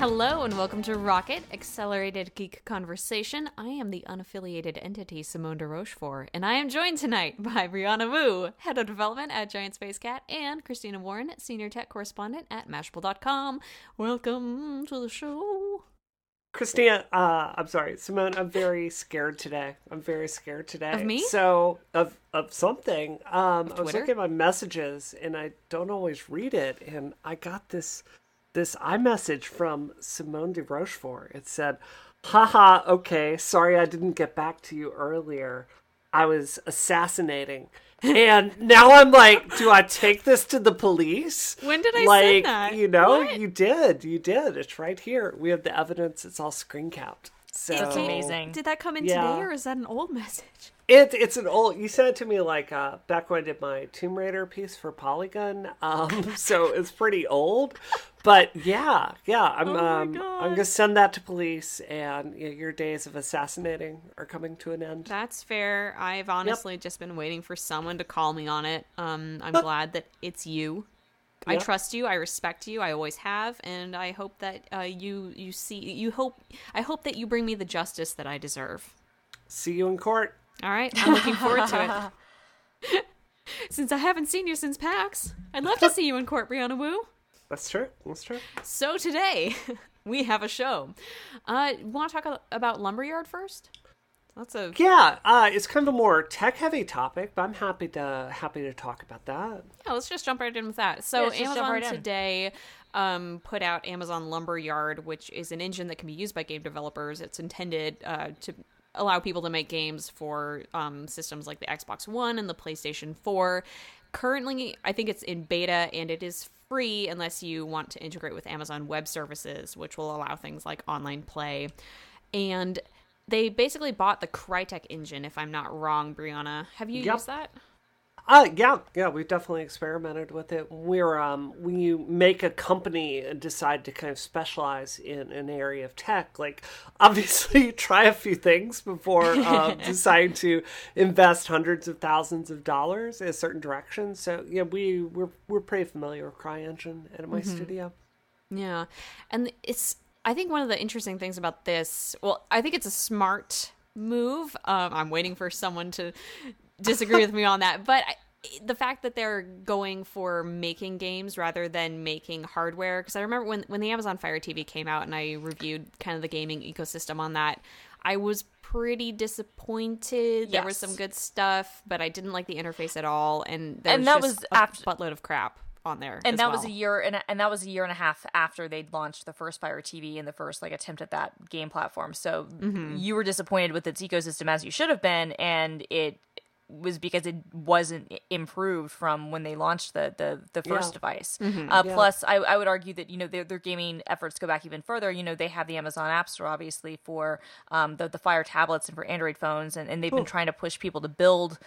Hello and welcome to Rocket Accelerated Geek Conversation. I am the unaffiliated entity Simone de Rochefort, and I am joined tonight by Brianna Wu, Head of Development at Giant Space Cat, and Christina Warren, Senior Tech Correspondent at Mashable.com. Welcome to the show. Christina, uh, I'm sorry, Simone. I'm very scared today. I'm very scared today. Of me? So of of something. Um, Of I was looking at my messages and I don't always read it, and I got this this iMessage from Simone de Rochefort. It said, "Haha, okay, sorry I didn't get back to you earlier. I was assassinating." And now I'm like, do I take this to the police? When did I send like, that? You know, What? you did. You did. It's right here. We have the evidence. It's all screen capped. So That's amazing. Did that come in Yeah. today or is that an old message? It, it's an old. You sent it to me like uh, back when I did my Tomb Raider piece for Polygon. Um, so it's pretty old, but yeah, yeah. I'm Oh um. I'm gonna send that to police, and you know, your days of assassinating are coming to an end. That's fair. I've honestly just been waiting for someone to call me on it. Um, I'm glad that it's you. I trust you. I respect you. I always have, and I hope that uh, you you see you hope. I hope that you bring me the justice that I deserve. See you in court. All right, I'm looking forward to it. since I haven't seen you since PAX, I'd love to see you in court, Brianna Wu. That's true. That's true. So today we have a show. Uh, Want to talk about Lumberyard first? That's a Yeah, uh, it's kind of a more tech-heavy topic, but I'm happy to happy to talk about that. Yeah, let's just jump right in with that. So Yeah, let's just jump Amazon right today um, put out Amazon Lumberyard, which is an engine that can be used by game developers. It's intended uh, to allow people to make games for um, systems like the Xbox One and the PlayStation 4. Currently, I think it's in beta and it is free unless you want to integrate with Amazon Web Services, which will allow things like online play. And they basically bought the Crytek engine, if I'm not wrong, Brianna. Have you Yep. used that? Uh, yeah, yeah, we've definitely experimented with it. We're um, when you make a company decide to kind of specialize in an area of tech, like obviously you try a few things before um, deciding to invest hundreds of thousands of dollars in a certain direction. So yeah, we we're we're pretty familiar with CryEngine at my studio. Yeah. And it's I think one of the interesting things about this, well, I think it's a smart move. Um, I'm waiting for someone to disagree with me on that, but I, the fact that they're going for making games rather than making hardware because I remember when when the Amazon Fire TV came out and I reviewed kind of the gaming ecosystem on that, I was pretty disappointed. There was some good stuff, but I didn't like the interface at all and there And was that just was a after- buttload of crap on there. and that was a year and, and that was a year and a half after they'd launched the first fire tv and the first like attempt at that game platform so Mm-hmm. you were disappointed with its ecosystem as you should have been and it was because it wasn't improved from when they launched the the, the first Yeah. device Mm-hmm. uh, plus I, I would argue that you know their, their gaming efforts go back even further you know they have the amazon app store obviously for um, the, the fire tablets and for android phones and, and they've been trying to push people to build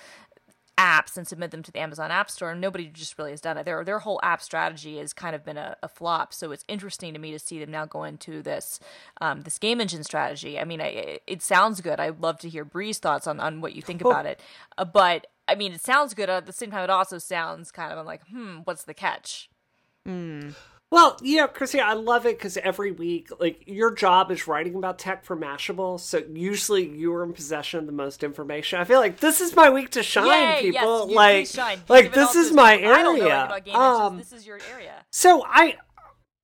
apps and submit them to the Amazon App Store, and nobody just really has done it. Their their whole app strategy has kind of been a, a flop. So it's interesting to me to see them now go into this um, this game engine strategy. I mean, I, it- sounds good. I'd love to hear Bree's thoughts on on what you think about it. Uh, but I mean, it sounds good. At the same time, it also sounds kind of. I'm like, hmm, what's the catch? Well, you know, Chrissy, I love it because every week, like, your job is writing about tech for Mashable, so usually you're in possession of the most information. I feel like this is my week to shine, Yay, people. yes, like, shine. like this is my I don't know area. Um, this is your area. so I,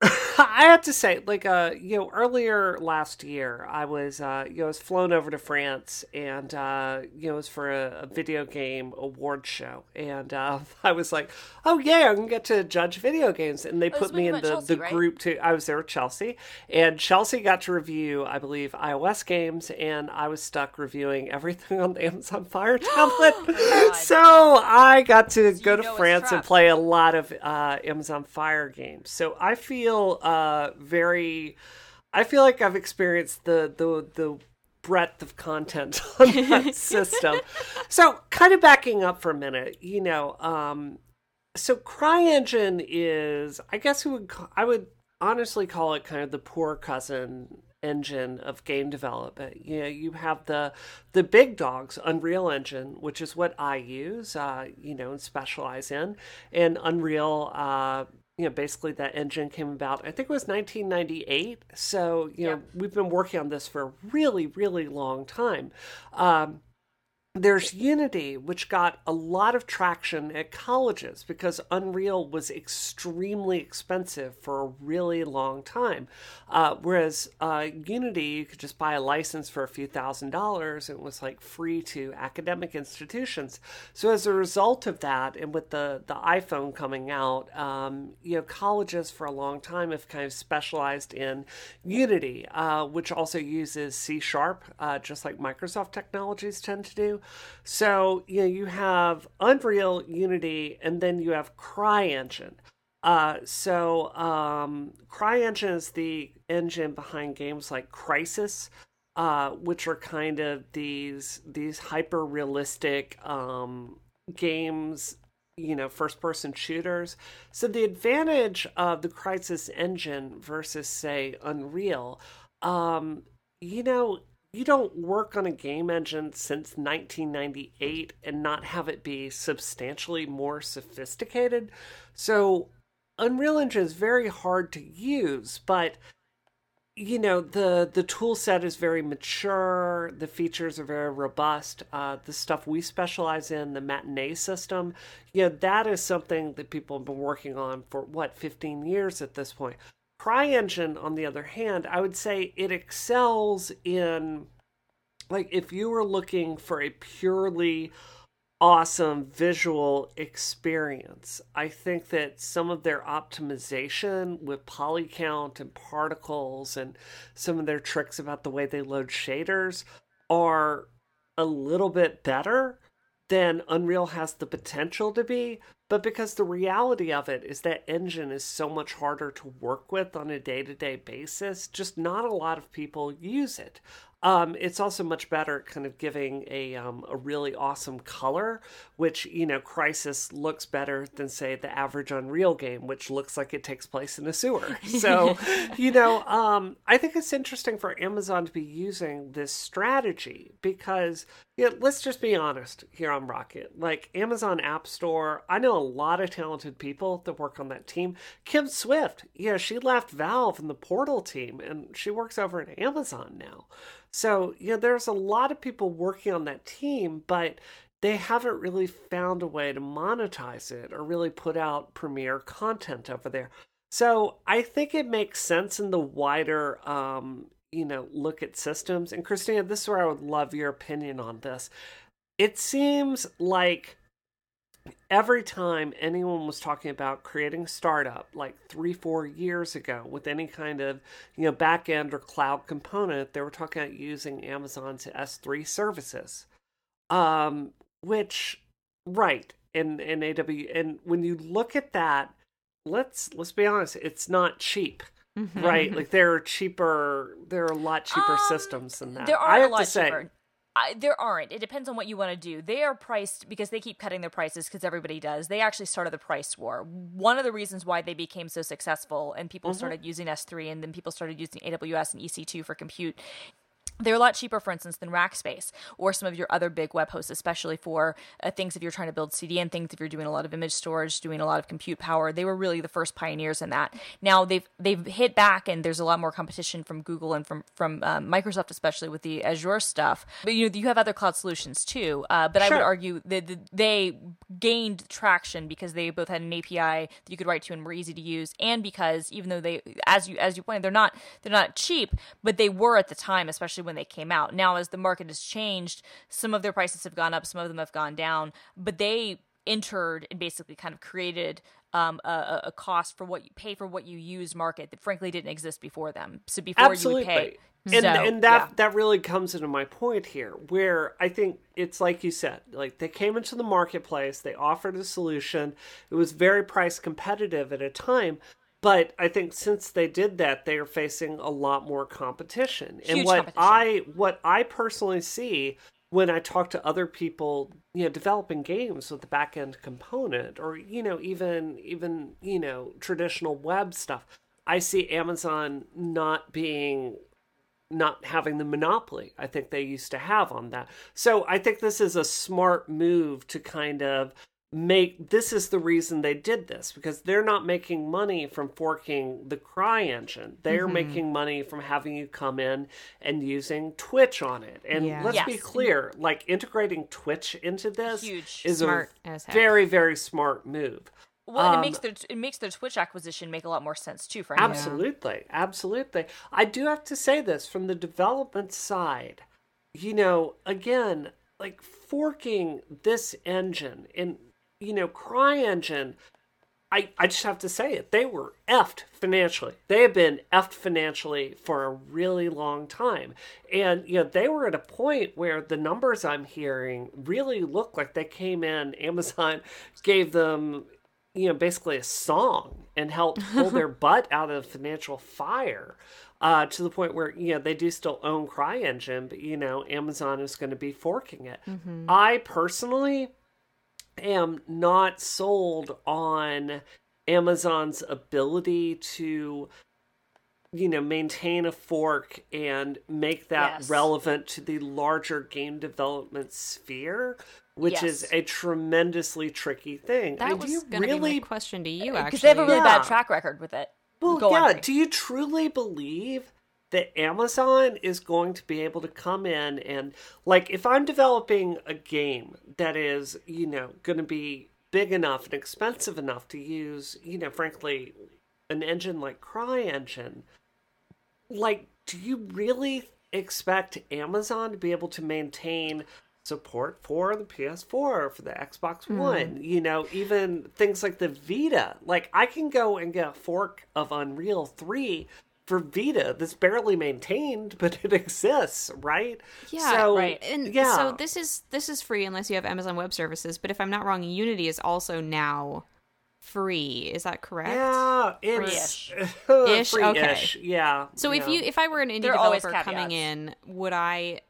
I have to say, like, uh, you know, earlier last year, I was, uh, you know, I was flown over to France, and uh, you know, it was for a, a video game award show, and uh, I was like, oh yeah, I'm gonna get to judge video games, and they was put me in the Chelsea, the right? group to. I was there with Chelsea, and Chelsea got to review, I believe, iOS games, and I was stuck reviewing everything on the Amazon Fire tablet. so I got to go to France and play a lot of uh, Amazon Fire games. So I feel uh, very. I feel like I've experienced the the the breadth of content on that system. So kind of backing up for a minute, you know, um, so CryEngine is, I guess, who would I would honestly call it kind of the poor cousin engine of game development. You know, you have the the big dogs, Unreal Engine, which is what I use, uh, you know, and specialize in, and Unreal. Uh, you know, basically that engine came about, I think it was 1998. So, you yeah. know, we've been working on this for a really, really long time. Um, there's Unity, which got a lot of traction at colleges because Unreal was extremely expensive for a really long time. Uh, whereas uh, Unity, you could just buy a license for a few thousand dollars it was like free to academic institutions. So as a result of that, and with the, the iPhone coming out, um, you know, colleges for a long time have kind of specialized in Unity, uh, which also uses C Sharp, uh, just like Microsoft technologies tend to do. So you know you have Unreal, Unity, and then you have CryEngine. Uh, so um, CryEngine is the engine behind games like Crysis, uh, which are kind of these these hyper realistic um, games you know first person shooters so the advantage of the Crysis engine versus say unreal um you know you don't work on a game engine since 1998 and not have it be substantially more sophisticated. So, Unreal Engine is very hard to use, but you know the the tool set is very mature the features are very robust uh, the stuff we specialize in the matinee system you know that is something that people have been working on for what 15 years at this point CryEngine, on the other hand, I would say it excels in like if you were looking for a purely awesome visual experience. I think that some of their optimization with poly count and particles and some of their tricks about the way they load shaders are a little bit better than Unreal has the potential to be, but because the reality of it is that engine is so much harder to work with on a day to day basis, just not a lot of people use it. Um, it's also much better at kind of giving a um, a really awesome color, which you know, Crysis looks better than say the average Unreal game, which looks like it takes place in a sewer. So, you know, um, I think it's interesting for Amazon to be using this strategy because yeah, let's just be honest here on Rocket. Like Amazon App Store, I know a lot of talented people that work on that team. Kim Swift, yeah, she left Valve and the Portal team, and she works over at Amazon now. So, yeah, there's a lot of people working on that team, but they haven't really found a way to monetize it or really put out premiere content over there. So I think it makes sense in the wider, um, you know, look at systems. And Christina, this is where I would love your opinion on this. It seems like every time anyone was talking about creating startup like three four years ago with any kind of you know back end or cloud component they were talking about using amazon's s3 services um which right in in aw and when you look at that let's let's be honest it's not cheap mm-hmm. right like there are cheaper there are a lot cheaper um, systems than that there are I a lot to say, cheaper I, there aren't. It depends on what you want to do. They are priced because they keep cutting their prices because everybody does. They actually started the price war. One of the reasons why they became so successful and people mm-hmm. started using S3 and then people started using AWS and EC2 for compute they're a lot cheaper, for instance, than Rackspace or some of your other big web hosts, especially for uh, things if you're trying to build CDN things, if you're doing a lot of image storage, doing a lot of compute power. They were really the first pioneers in that. Now they've they've hit back, and there's a lot more competition from Google and from from um, Microsoft, especially with the Azure stuff. But you know you have other cloud solutions too. Uh, but sure. I would argue that they gained traction because they both had an API that you could write to and were easy to use, and because even though they, as you as you pointed, they're not they're not cheap, but they were at the time, especially when they came out. Now, as the market has changed, some of their prices have gone up, some of them have gone down, but they entered and basically kind of created um, a, a, cost for what you pay for what you use market that frankly didn't exist before them. So before Absolutely. you would pay. And, so, and that yeah. that really comes into my point here, where I think it's like you said, like they came into the marketplace, they offered a solution. It was very price competitive at a time, but I think since they did that, they are facing a lot more competition. Huge and what competition. I what I personally see when I talk to other people, you know, developing games with the back end component, or you know, even even you know, traditional web stuff, I see Amazon not being not having the monopoly I think they used to have on that. So I think this is a smart move to kind of make this is the reason they did this because they're not making money from forking the CryEngine they're Mm-hmm. making money from having you come in and using twitch on it and Yeah. let's be clear like integrating twitch into this Huge. is Smart a as very very smart move Well, and Um, it makes their it makes their Twitch acquisition make a lot more sense too. Frankly, Absolutely. Absolutely. I do have to say this from the development side. You know, again, like forking this engine and, you know, CryEngine, I, I just have to say it. They were effed financially. They have been effed financially for a really long time. And, you know, they were at a point where the numbers I'm hearing really look like they came in, Amazon gave them you know, basically a song and helped pull their butt out of financial fire uh, to the point where, you know, they do still own CryEngine, but, you know, Amazon is going to be forking it. I personally am not sold on Amazon's ability to you know maintain a fork and make that Yes. relevant to the larger game development sphere which is a tremendously tricky thing That I mean, was going to be really my question to you, uh, actually because they have a really Yeah. bad track record with it. well Go yeah do you truly believe that Amazon is going to be able to come in and like if I'm developing a game that is, you know, going to be big enough and expensive enough to use, you know, frankly, an engine like CryEngine, like do you really expect Amazon to be able to maintain support for the PS4 for the Xbox hmm. One, you know, even things like the Vita. Like I can go and get a fork of Unreal 3 for Vita that's barely maintained, but it exists, right? Yeah, so, right. And yeah. so this is this is free unless you have Amazon Web Services. But if I'm not wrong, Unity is also now free. Is that correct? Yeah, it's Ish, free-ish, Yeah. So if you if I were an indie There are developer coming in, would I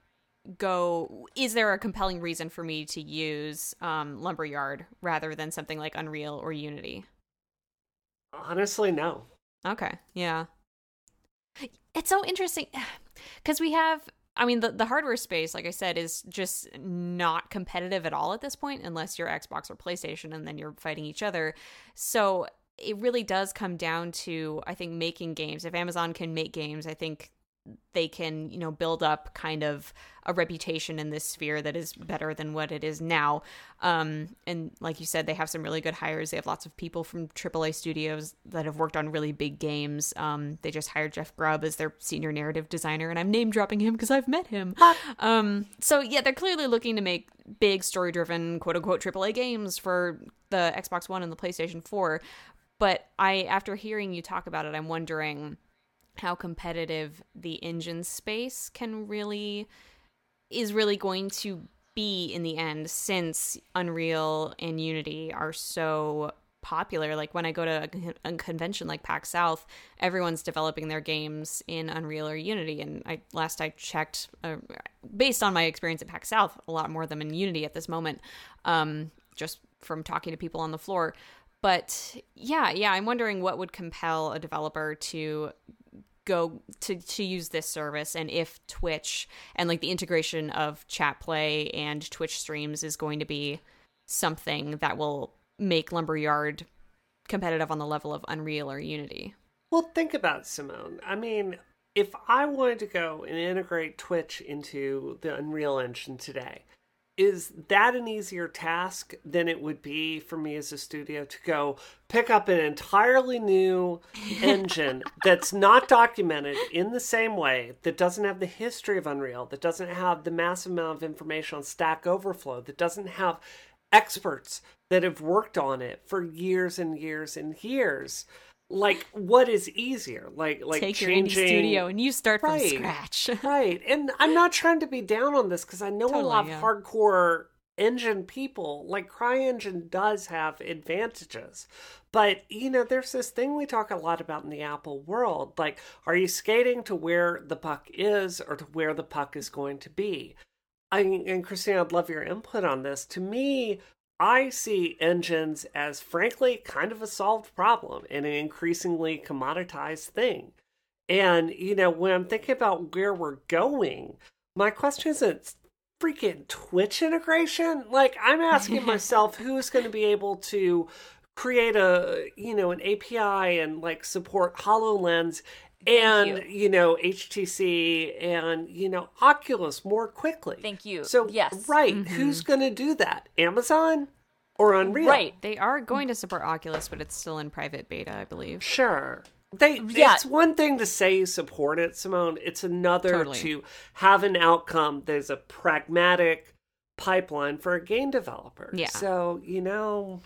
go is there a compelling reason for me to use um Lumberyard rather than something like Unreal or Unity? honestly no. Okay. Yeah. It's so interesting because we have. I mean, the, the hardware space, like I said, is just not competitive at all at this point, unless you're Xbox or PlayStation, and then you're fighting each other. So it really does come down to, I think, making games. If Amazon can make games, I think they can, you know, build up kind of a reputation in this sphere that is better than what it is now. Um, and like you said, they have some really good hires. They have lots of people from AAA studios that have worked on really big games. Um, they just hired Jeff Grubb as their senior narrative designer, and I'm name dropping him because I've met him. um, so yeah, they're clearly looking to make big story driven, quote unquote, AAA games for the Xbox One and the PlayStation 4. But I, after hearing you talk about it, I'm wondering how competitive the engine space can really is really going to be in the end since Unreal and Unity are so popular. Like when I go to a, convention like PAX South everyone's developing their games in Unreal or Unity. And I last I checked uh, based on my experience at PAX South a lot more than in Unity at this moment um just from talking to people on the floor but yeah yeah I'm wondering what would compel a developer to go to to use this service and if Twitch and like the integration of chat play and Twitch streams is going to be something that will make Lumberyard competitive on the level of Unreal or Unity. Well, think about it, Simone. I mean, if I wanted to go and integrate Twitch into the Unreal Engine today, is that an easier task than it would be for me as a studio to go pick up an entirely new engine that's not documented in the same way, that doesn't have the history of Unreal, that doesn't have the massive amount of information on Stack Overflow, that doesn't have experts that have worked on it for years and years and years? Like, what is easier? Like, like Take your changing indie studio and you start from Right. scratch. right and i'm not trying to be down on this because i know a Totally, lot of hardcore engine people like CryEngine does have advantages but you know there's this thing we talk a lot about in the apple world like are you skating to where the puck is or to where the puck is going to be I, and christine i'd love your input on this to me I see engines as frankly kind of a solved problem and an increasingly commoditized thing. And, you know, when I'm thinking about where we're going, my question isn't freaking Twitch integration? Like, I'm asking myself who's going to be able to create a, you know, an API and like support HoloLens and you. you. know HTC and you know Oculus more quickly. Thank you. So Yes. right, mm-hmm. who's going to do that? Amazon or Unreal? Right. They are going to support Oculus, but it's still in private beta, I believe. Sure. They Yeah. it's one thing to say you support it, Simone. It's another Totally. to have an outcome there's a pragmatic pipeline for a game developer. Yeah. So, you know,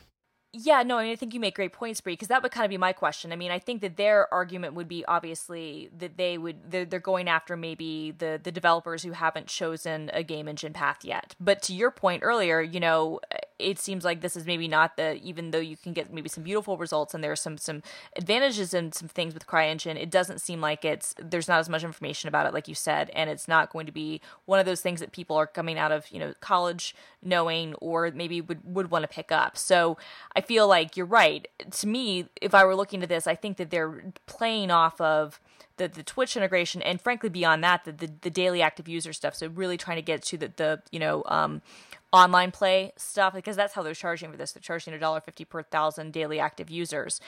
Yeah, no, I, mean, I think you make great points, Brie, because that would kind of be my question. I mean, I think that their argument would be obviously that they would they're, they're going after maybe the the developers who haven't chosen a game engine path yet. But to your point earlier, you know, it seems like this is maybe not the even though you can get maybe some beautiful results and there are some some advantages and some things with CryEngine, it doesn't seem like it's there's not as much information about it, like you said, and it's not going to be one of those things that people are coming out of you know college knowing or maybe would would want to pick up. So I feel like you're right. To me, if I were looking at this, I think that they're playing off of the, the Twitch integration and frankly beyond that, the, the the daily active user stuff. So really trying to get to the the you know um, online play stuff because that's how they're charging for this. They're charging a dollar fifty per thousand daily active users.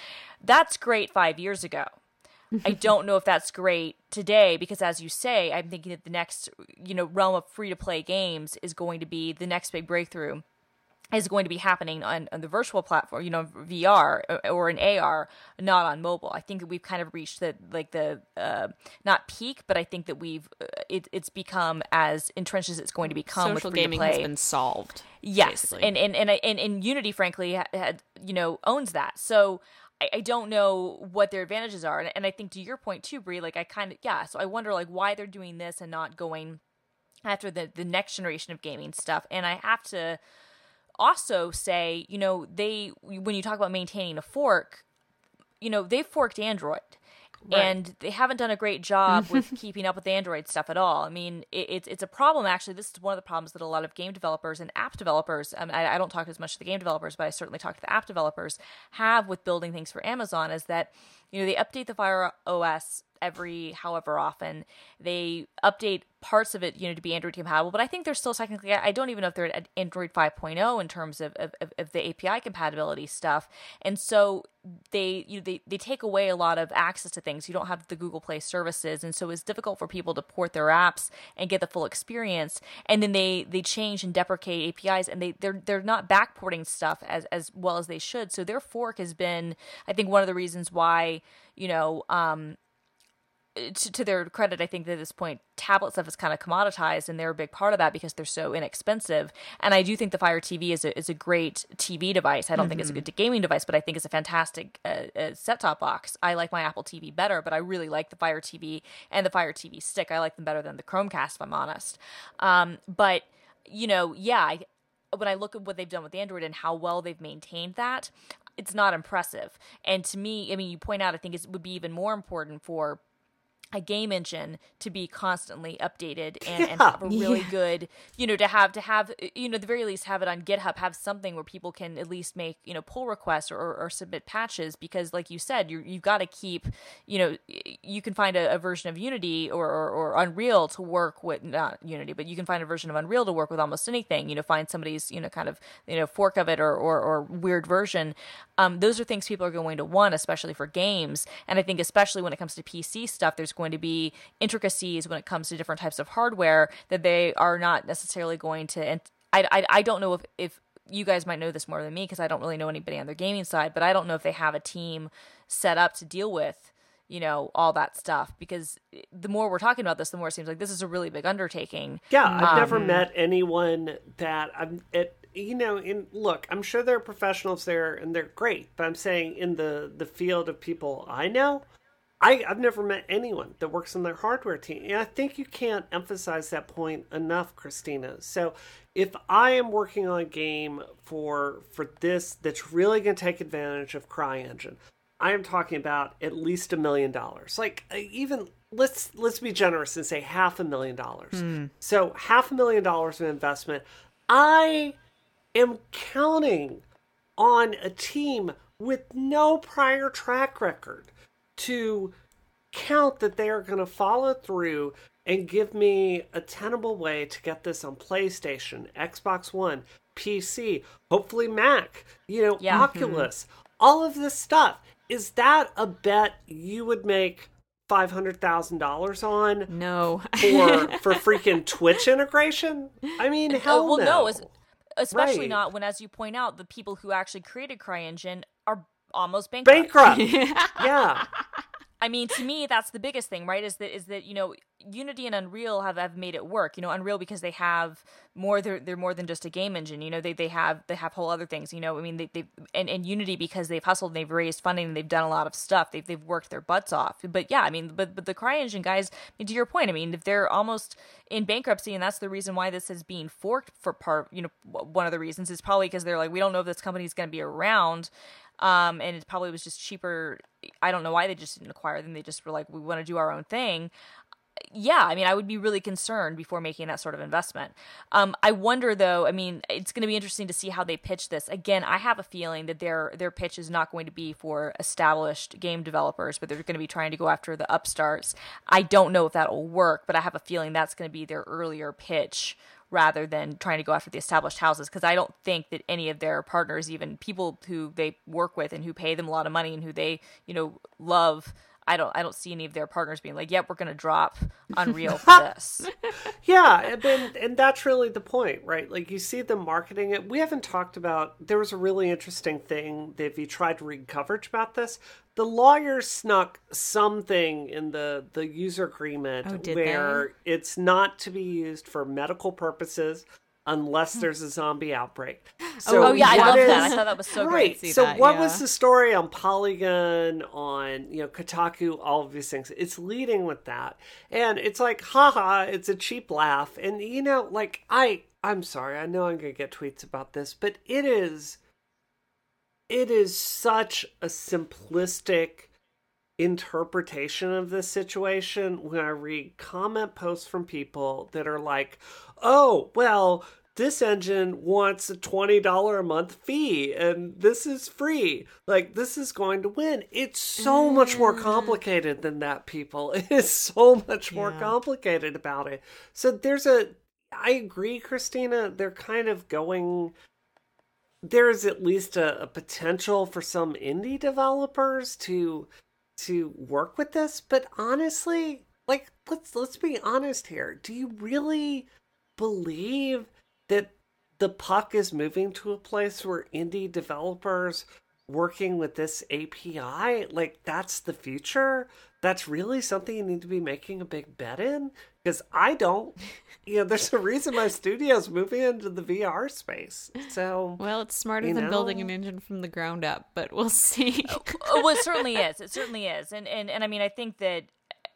That's great five years ago. I don't know if that's great today because, as you say, I'm thinking that the next, you know, realm of free to play games is going to be the next big breakthrough is going to be happening on, on the virtual platform, you know, VR or, or an AR, not on mobile. I think that we've kind of reached the like the uh, not peak, but I think that we've uh, it, it's become as entrenched as it's going to become Social with gaming has been solved. Yes, and and and and, and Unity, frankly, had you know owns that. So I, I don't know what their advantages are, and, and I think to your point too, Brie. Like I kind of yeah. So I wonder like why they're doing this and not going after the the next generation of gaming stuff. And I have to also say, you know, they when you talk about maintaining a fork, you know, they've forked Android. And they haven't done a great job with keeping up with Android stuff at all. I mean, it, it's it's a problem. Actually, this is one of the problems that a lot of game developers and app developers. Um, I, I don't talk as much to the game developers, but I certainly talk to the app developers. Have with building things for Amazon is that you know they update the Fire OS every however often. They update parts of it, you know, to be Android compatible. But I think they're still technically. I don't even know if they're at Android 5.0 in terms of of, of, the API compatibility stuff. And so they you know, they they take away a lot of access to things. You don't have the Google Play services, and so it's difficult for people to port their apps and get the full experience. And then they they change and deprecate APIs, and they they're they're not backporting stuff as as well as they should. So their fork has been, I think, one of the reasons why you know um, to, to their credit, I think that at this point, tablet stuff is kind of commoditized, and they're a big part of that because they're so inexpensive. And I do think the Fire TV is a is a great TV device. I don't think it's a good gaming device, but I think it's a fantastic uh, uh, set top box. I like my Apple TV better, but I really like the Fire TV and the Fire TV stick. I like them better than the Chromecast, if I'm honest. Um, but you know, yeah, I, when I look at what they've done with Android and how well they've maintained that, it's not impressive. And to me, I mean, you point out, I think it would be even more important for a game engine to be constantly updated and, and have a really good you know to have to have you know at the very least have it on github have something where people can at least make you know pull requests or, or submit patches because like you said you you've got to keep you know you can find a, a version of unity or, or, or unreal to work with not unity but you can find a version of unreal to work with almost anything you know find somebody's you know kind of you know fork of it or or, or weird version. Um, those are things people are going to want especially for games. And i think especially when it comes to pc stuff there's going to be intricacies when it comes to different types of hardware that they are not necessarily going to and i i, I don't know if if you guys might know this more than me because i don't really know anybody on their gaming side but i don't know if they have a team set up to deal with you know all that stuff because the more we're talking about this the more it seems like this is a really big undertaking. Yeah, I've Um, never met anyone that I'm it you know, in look, I'm sure there are professionals there and they're great, but I'm saying in the the field of people I know, I, I've never met anyone that works on their hardware team. And I think you can't emphasize that point enough, Christina. So if I am working on a game for for this that's really gonna take advantage of CryEngine, I am talking about at least a million dollars. Like uh, even let's let's be generous and say half a million dollars. So half a million dollars of investment. I am counting on a team with no prior track record to count that they are going to follow through and give me a tenable way to get this on PlayStation, Xbox One, PC, hopefully Mac, you know, Yeah. Oculus, all of this stuff. Is that a bet you would make five hundred thousand dollars on No. for for freaking Twitch integration? I mean, uh, hell Oh, well, no. no, especially Right. not when, as you point out, the people who actually created CryEngine are almost bankrupt. bankrupt. yeah, I mean, to me, that's the biggest thing, right? Is that is that you know Unity and Unreal have, have made it work. You know, Unreal because they have more. They're they're more than just a game engine. You know, they they have they have whole other things. You know, I mean, they they and, and Unity because they've hustled, and they've raised funding, and they've done a lot of stuff. They've they've worked their butts off. But yeah, I mean, but but the CryEngine guys, I mean, to your point, I mean, if they're almost in bankruptcy, and that's the reason why this is being forked for part. You know, one of the reasons is probably because they're like, we don't know if this company is going to be around um, and it probably was just cheaper. I don't know why they just didn't acquire them. They just were like, we want to do our own thing. Yeah, I mean, I would be really concerned before making that sort of investment. Um, I wonder, though. I mean, it's going to be interesting to see how they pitch this. Again, I have a feeling that their their pitch is not going to be for established game developers, but they're going to be trying to go after the upstarts. I don't know if that will work, but I have a feeling that's going to be their earlier pitch rather than trying to go after the established houses because I don't think that any of their partners, even people who they work with and who pay them a lot of money and who they, you know, love, I don't I don't see any of their partners being like, "Yep, we're going to drop Unreal for this." yeah, and, then- and that's really the point, right? Like you see them marketing it. We haven't talked about. There was a really interesting thing that if you tried to read coverage about this, the lawyers snuck something in the the user agreement Oh, where it's not to be used for medical purposes unless hmm. there's a zombie outbreak. Oh, so oh yeah, I love is- that. I thought that was so right. great. see So that, what yeah. was the story on Polygon, on you know Kotaku, all of these things? It's leading with that, and it's like, haha, it's a cheap laugh, and you know, like I, I'm sorry, I know I'm gonna get tweets about this, but it is, it is such a simplistic interpretation of this situation when I read comment posts from people that are like, oh, well, this engine wants a $20 a month fee and this is free. Like, this is going to win. It's so much more mm. complicated than that, people. It is so much more Yeah. complicated about it. So there's a, I agree, Christina, they're kind of going there's at least a, a potential for some indie developers to to work with this but honestly like let's let's be honest here. Do you really believe that the puck is moving to a place where indie developers working with this API like that's the future that's really something you need to be making a big bet in because I don't you know there's a reason my studio's moving into the VR space so Well, it's smarter You than building an engine from the ground up, but we'll see. Oh, oh, well, it certainly is. It certainly is. And and and I mean, I think that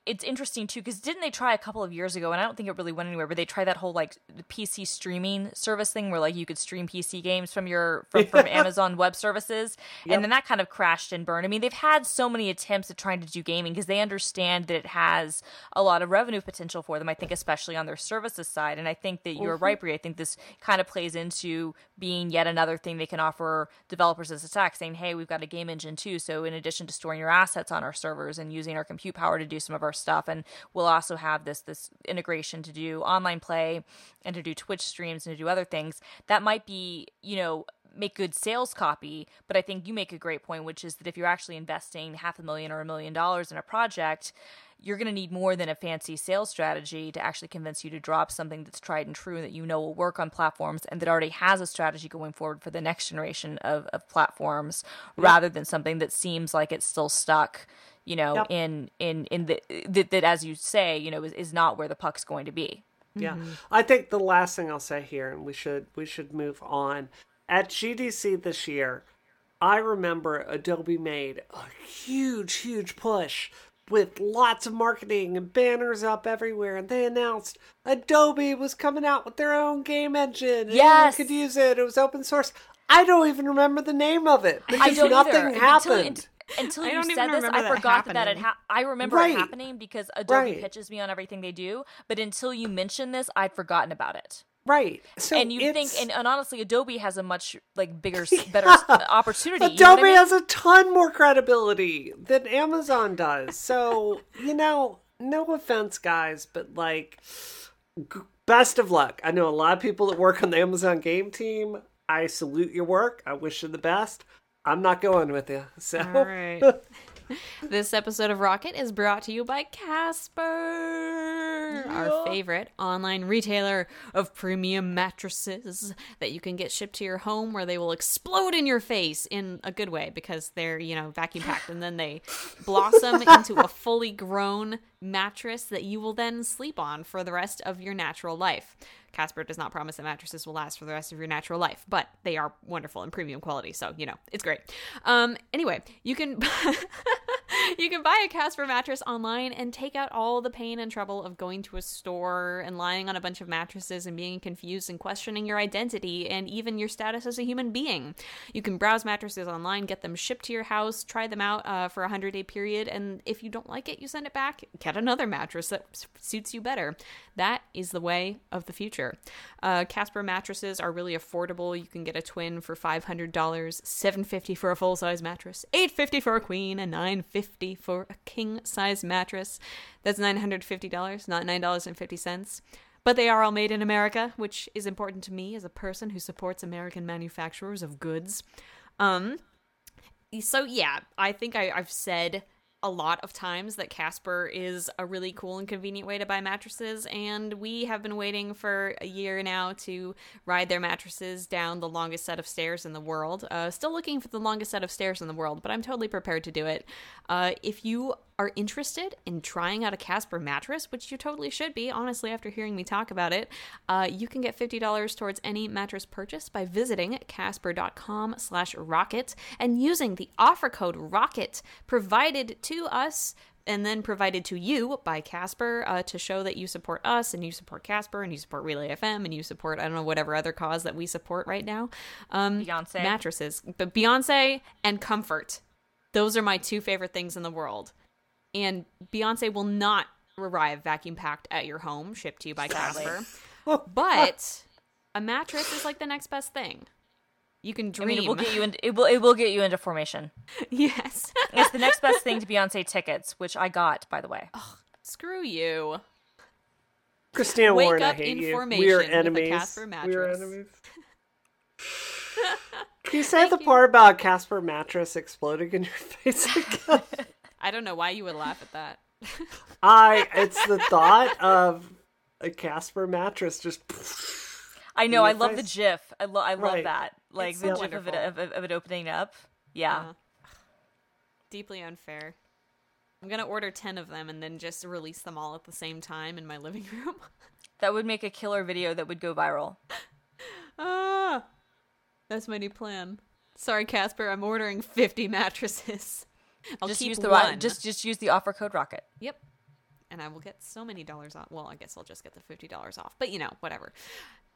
it's interesting too because didn't they try a couple of years ago and i don't think it really went anywhere but they tried that whole like pc streaming service thing where like you could stream pc games from your from, from amazon web services and then that kind of crashed and burned. I mean they've had so many attempts at trying to do gaming because they understand that it has a lot of revenue potential for them i think especially on their services side and i think that you're mm-hmm. right Brie. i think this kind of plays into being yet another thing they can offer developers as a tax saying hey we've got a game engine too so in addition to storing your assets on our servers and using our compute power to do some of our stuff. And we'll also have this this integration to do online play and to do twitch streams and to do other things that might be you know make good sales copy. But i think you make a great point which is that if you're actually investing half a million or a million dollars in a project you're going to need more than a fancy sales strategy to actually convince you to drop something that's tried and true that you know will work on platforms and that already has a strategy going forward for the next generation of, of platforms rather than something that seems like it's still stuck you know Yep. in in in the that, that as you say you know is, is not where the puck's going to be Yeah. Mm-hmm. I think the last thing I'll say here and we should we should move on. At GDC this year, I remember Adobe made a huge huge push with lots of marketing and banners up everywhere and they announced Adobe was coming out with their own game engine. and Yes. Anyone could use it. It was open source. I don't even remember the name of it I because don't nothing either. Happened. Until, I you said this, I forgot that that had happening. ha- I remember Right. it happening because Adobe Right. pitches me on everything they do. But until you mentioned this, I'd forgotten about it. right. So and you think, and, and honestly, Adobe has a much like bigger, better s- opportunity. you know Adobe I mean? has a ton more credibility than Amazon does. So, you know, no offense, guys, but like, g- best of luck. I know a lot of people that work on the Amazon game team. I salute your work. I wish you the best. I'm not going with you. So, All right. this episode of Rocket is brought to you by Casper, our favorite online retailer of premium mattresses that you can get shipped to your home where they will explode in your face in a good way because they're, you know, vacuum packed and then they blossom into a fully grown mattress that you will then sleep on for the rest of your natural life. Casper does not promise that mattresses will last for the rest of your natural life, but they are wonderful and premium quality, so you know it's great. Um, anyway, you can you can buy a Casper mattress online and take out all the pain and trouble of going to a store and lying on a bunch of mattresses and being confused and questioning your identity and even your status as a human being. You can browse mattresses online, get them shipped to your house, try them out uh, for a hundred day period, and if you don't like it, you send it back. Get another mattress that suits you better. That is the way of the future. Uh, Casper mattresses are really affordable. You can get a twin for five hundred dollars, 750 for a full size mattress, 850 for a queen, and nine for a king size mattress. That's nine hundred fifty dollars, not nine dollars and fifty cents. But they are all made in America, which is important to me as a person who supports American manufacturers of goods. Um, so yeah, I think I, I've said a lot of times that Casper is a really cool and convenient way to buy mattresses, and we have been waiting for a year now to ride their mattresses down the longest set of stairs in the world. Uh, still looking for the longest set of stairs in the world, but I'm totally prepared to do it. Uh, if you are interested in trying out a Casper mattress, which you totally should be, honestly, after hearing me talk about it, uh, you can get $50 towards any mattress purchase by visiting casper.com slash rocket and using the offer code ROCKET provided to us and then provided to you by Casper uh, to show that you support us and you support Casper and you support Relay FM and you support, I don't know, whatever other cause that we support right now. Um, Beyonce. Mattresses. But Beyonce and comfort. Those are my two favorite things in the world and Beyonce will not arrive vacuum packed at your home, shipped to you by Sadly. Casper. but a mattress is like the next best thing. You can I dream. mean, it will get you into it will it will get you into formation. yes. It's the next best thing to Beyonce tickets, which I got, by the way. Screw you. Christina Wake Warren, I up hate in you. formation We are with a enemies. Casper We are mattress. enemies. Can you say the part about Casper mattress exploding in your face again? I don't know why you would laugh at that. I. It's the thought of a Casper mattress just. I know. I love the face. GIF. I, lo- I love Right. that. Like It's the so GIF of it, of, of it opening up. Yeah. Uh, deeply unfair. I'm gonna order ten of them and then just release them all at the same time in my living room. That would make a killer video that would go viral. Ah, that's my new plan. Sorry, Casper. I'm ordering 50 mattresses. I'll just use the one. just just use the offer code rocket. yep. And I will get so many dollars off. Well, I guess I'll just get the fifty dollars off. But you know, whatever.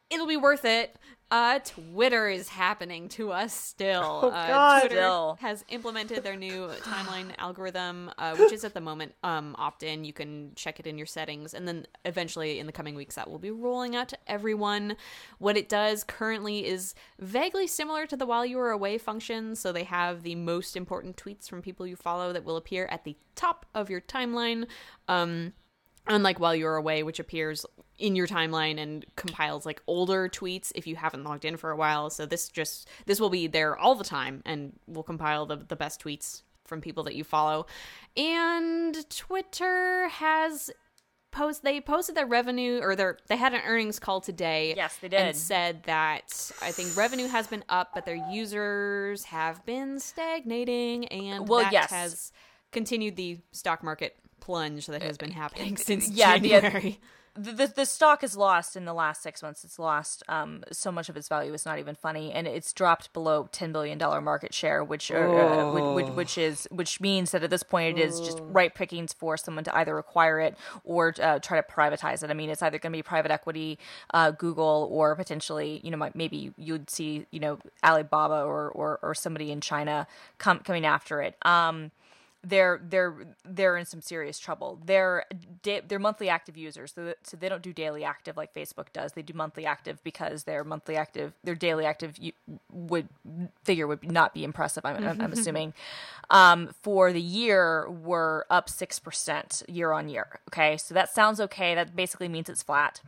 It'll be worth it. Uh, Twitter is happening to us still. Oh, uh, Twitter has implemented their new timeline algorithm, uh, which is at the moment um, opt-in. You can check it in your settings, and then eventually in the coming weeks that will be rolling out to everyone. What it does currently is vaguely similar to the while you were away function. So they have the most important tweets from people you follow that will appear at the top of your timeline. Um, unlike while you're away which appears in your timeline and compiles like older tweets if you haven't logged in for a while so this just this will be there all the time and will compile the, the best tweets from people that you follow and twitter has post they posted their revenue or their they had an earnings call today Yes, they and did. said that i think revenue has been up but their users have been stagnating and Well, that yes. has continued the stock market plunge that has been happening since yeah, January. the, the the stock is lost in the last six months. It's lost um, so much of its value. It's not even funny, and it's dropped below ten billion dollar market share, which uh, uh, which, which which is which means that at this point it is just right pickings for someone to either acquire it or uh, try to privatize it. I mean, it's either going to be private equity, uh, Google, or potentially you know maybe you'd see you know Alibaba or or, or somebody in China come coming after it. Um, they're they're they're in some serious trouble. Their da- their monthly active users, so, so they don't do daily active like Facebook does. They do monthly active because their monthly active, their daily active would figure would not be impressive. I'm, I'm assuming. Um, for the year, we're up six percent year on year. Okay, so that sounds okay. That basically means it's flat.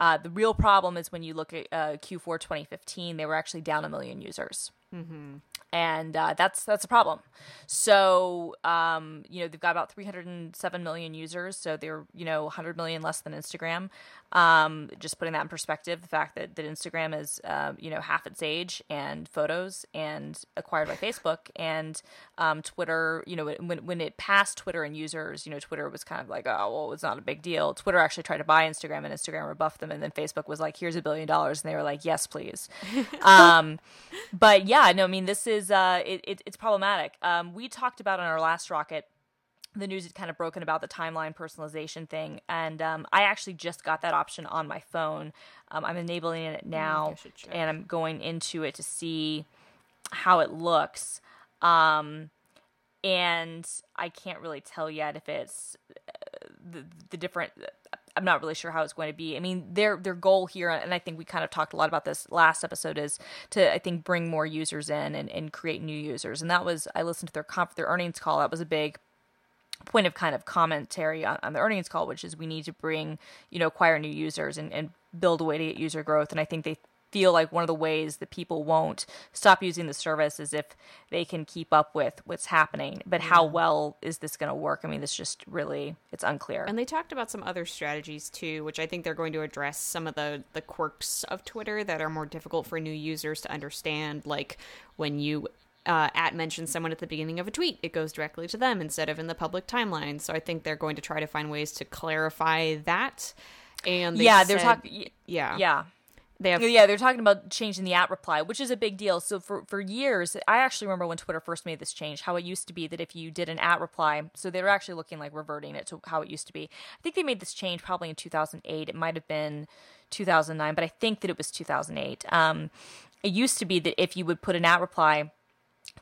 Uh, the real problem is when you look at uh, Q4 2015, they were actually down a million users. Mm-hmm and uh, that's that's a problem. So um, you know they've got about 307 million users, so they're you know 100 million less than Instagram. Um, just putting that in perspective, the fact that, that Instagram is uh, you know half its age and photos and acquired by Facebook and um, Twitter, you know when when it passed Twitter and users, you know Twitter was kind of like oh well it's not a big deal. Twitter actually tried to buy Instagram and Instagram rebuffed them, and then Facebook was like here's a billion dollars, and they were like yes please. um, but yeah, no, I mean this is uh, it, it, it's problematic. Um, we talked about on our last rocket the news had kind of broken about the timeline personalization thing, and um, I actually just got that option on my phone. Um, I'm enabling it now, and I'm going into it to see how it looks. Um, and I can't really tell yet if it's uh, the, the different I'm not really sure how it's going to be. I mean, their their goal here, and I think we kind of talked a lot about this last episode, is to I think bring more users in and, and create new users. And that was I listened to their conf, their earnings call. That was a big point of kind of commentary on, on the earnings call, which is we need to bring you know acquire new users and, and build a way to get user growth. And I think they feel like one of the ways that people won't stop using the service is if they can keep up with what's happening. But yeah. how well is this going to work? I mean, this just really it's unclear. And they talked about some other strategies too, which I think they're going to address some of the the quirks of Twitter that are more difficult for new users to understand, like when you uh, at mentions someone at the beginning of a tweet, it goes directly to them instead of in the public timeline. So I think they're going to try to find ways to clarify that. And yeah, they're talking. Yeah, yeah. They have yeah, they're talking about changing the at reply, which is a big deal. So for for years, I actually remember when Twitter first made this change, how it used to be that if you did an at reply, so they were actually looking like reverting it to how it used to be. I think they made this change probably in 2008. It might have been 2009, but I think that it was 2008. Um, it used to be that if you would put an at reply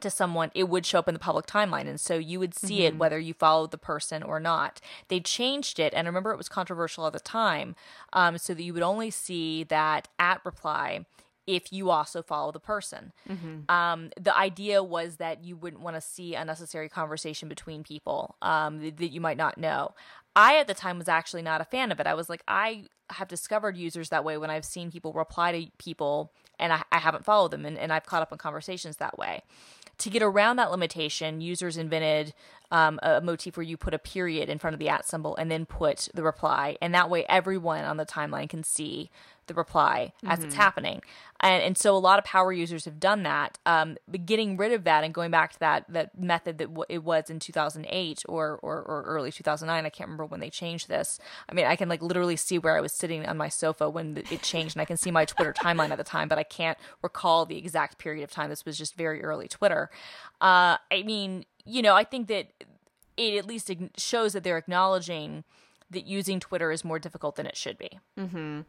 to someone, it would show up in the public timeline. And so you would see mm-hmm. it whether you followed the person or not. They changed it, and I remember it was controversial at the time, um, so that you would only see that at reply if you also follow the person. Mm-hmm. Um, the idea was that you wouldn't want to see unnecessary conversation between people um, that, that you might not know. I, at the time, was actually not a fan of it. I was like, I have discovered users that way when I've seen people reply to people and I, I haven't followed them, and, and I've caught up in conversations that way. To get around that limitation, users invented um, a motif where you put a period in front of the at symbol and then put the reply, and that way everyone on the timeline can see the reply as mm-hmm. it's happening. And, and so a lot of power users have done that. Um, but getting rid of that and going back to that that method that w- it was in 2008 or, or, or early 2009, I can't remember when they changed this. I mean, I can like literally see where I was sitting on my sofa when it changed, and I can see my Twitter timeline at the time, but I can't recall the exact period of time. This was just very early Twitter. Uh, I mean, you know, I think that it at least shows that they're acknowledging that using Twitter is more difficult than it should be. Mm-hmm.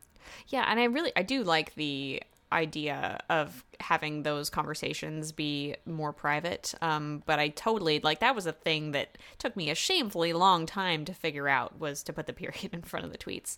Yeah, and I really I do like the idea of having those conversations be more private. Um, but I totally like that was a thing that took me a shamefully long time to figure out was to put the period in front of the tweets.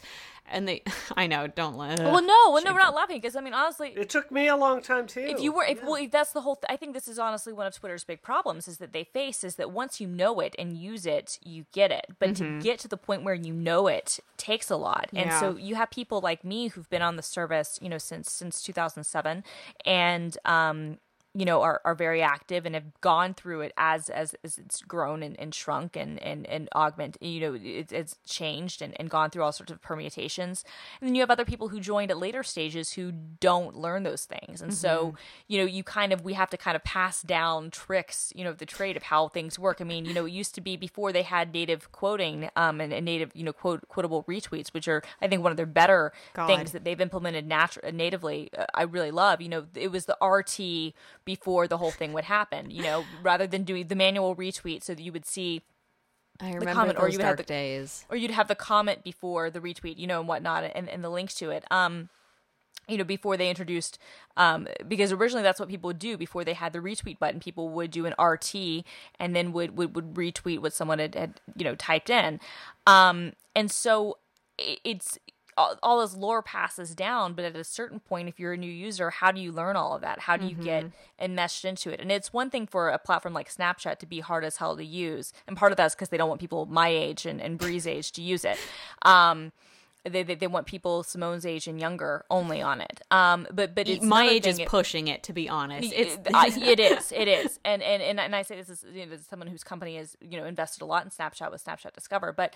And they, I know, don't laugh. Well, no, well, no, we're not laughing because I mean, honestly, it took me a long time too. If you were, if, yeah. well, if that's the whole, th- I think this is honestly one of Twitter's big problems is that they face is that once you know it and use it, you get it. But mm-hmm. to get to the point where you know it takes a lot, and yeah. so you have people like me who've been on the service, you know, since since 2007, and um, you know are, are very active and have gone through it as as, as it's grown and, and shrunk and and and augment you know it, it's changed and, and gone through all sorts of permutations and then you have other people who joined at later stages who don't learn those things and mm-hmm. so you know you kind of we have to kind of pass down tricks you know the trade of how things work i mean you know it used to be before they had native quoting um and, and native you know quote quotable retweets which are i think one of their better God. things that they've implemented natu- natively uh, i really love you know it was the rt before the whole thing would happen. You know, rather than doing the manual retweet, so that you would see I remember the comment, or you have the, days, or you'd have the comment before the retweet, you know, and whatnot, and, and the links to it. Um, you know before they introduced um, because originally that's what people would do before they had the retweet button people would do an rt and then would would, would retweet what someone had, had you know typed in um, and so it's all, all this lore passes down but at a certain point if you're a new user how do you learn all of that? How do you mm-hmm. get enmeshed into it? And it's one thing for a platform like snapchat to be hard as hell to use and part of that is because they don't want people my age and, and bree's age to use it. Um, they, they, they want people Simone's age and younger only on it. Um, but but my age is it, pushing it to be honest. It's it is it is, and and and, and I say this is you know, someone whose company has you know invested a lot in Snapchat with Snapchat Discover, but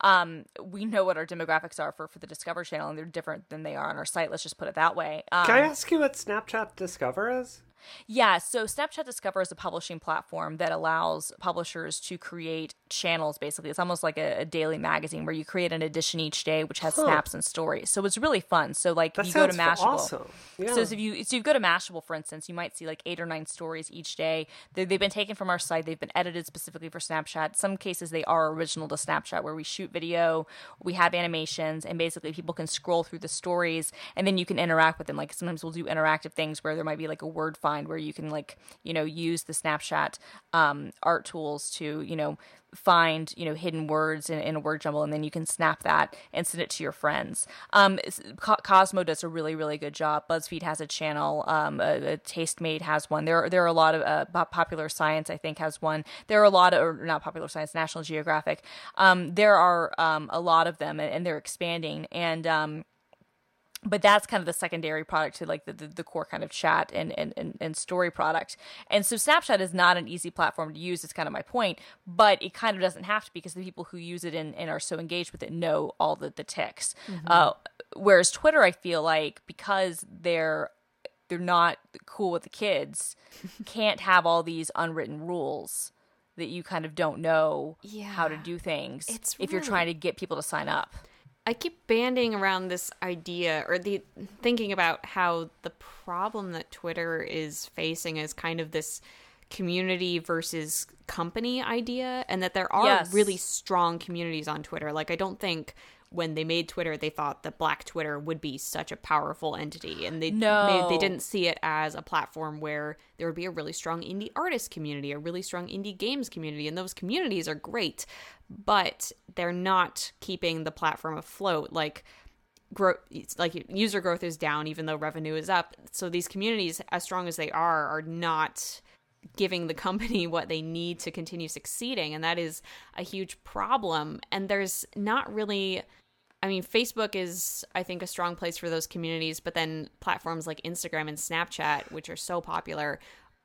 um, we know what our demographics are for for the Discover channel, and they're different than they are on our site. Let's just put it that way. Um, Can I ask you what Snapchat Discover is? Yeah, so Snapchat Discover is a publishing platform that allows publishers to create channels basically. It's almost like a, a daily magazine where you create an edition each day which has huh. snaps and stories. So it's really fun. So like that you go to Mashable. Awesome. Yeah. So if you so you go to Mashable for instance, you might see like 8 or 9 stories each day. they they've been taken from our site. They've been edited specifically for Snapchat. Some cases they are original to Snapchat where we shoot video, we have animations and basically people can scroll through the stories and then you can interact with them. Like sometimes we'll do interactive things where there might be like a word find where you can like, you know, use the Snapchat um, art tools to, you know, find you know hidden words in, in, a word jumble and then you can snap that and send it to your friends. Um, cosmo does a really really good job. Buzzfeed has a channel um, a, a tastemade has one. There, there are a lot of uh, popular science i think has one. There are a lot of not popular science national geographic. Um, there are um, a lot of them and, and they're expanding. And um, but that's kind of the secondary product to like the, the, the, core kind of chat and, and, and, and, story product. And so Snapchat is not an easy platform to use, is kind of my point, but it kind of doesn't have to because the people who use it and, and are so engaged with it know all the, the ticks. Mm-hmm. Uh, whereas Twitter, I feel like because they're they're not cool with the kids, can't have all these unwritten rules that you kind of don't know yeah. how to do things it's if you're trying to get people to sign up. I keep banding around this idea or the thinking about how the problem that Twitter is facing is kind of this community versus company idea and that there are yes. really strong communities on Twitter. Like I don't think when they made Twitter, they thought that Black Twitter would be such a powerful entity, and they no. they didn't see it as a platform where there would be a really strong indie artist community, a really strong indie games community, and those communities are great, but they're not keeping the platform afloat. Like growth, like user growth is down, even though revenue is up. So these communities, as strong as they are, are not giving the company what they need to continue succeeding and that is a huge problem and there's not really I mean, Facebook is, I think, a strong place for those communities, but then platforms like Instagram and Snapchat, which are so popular,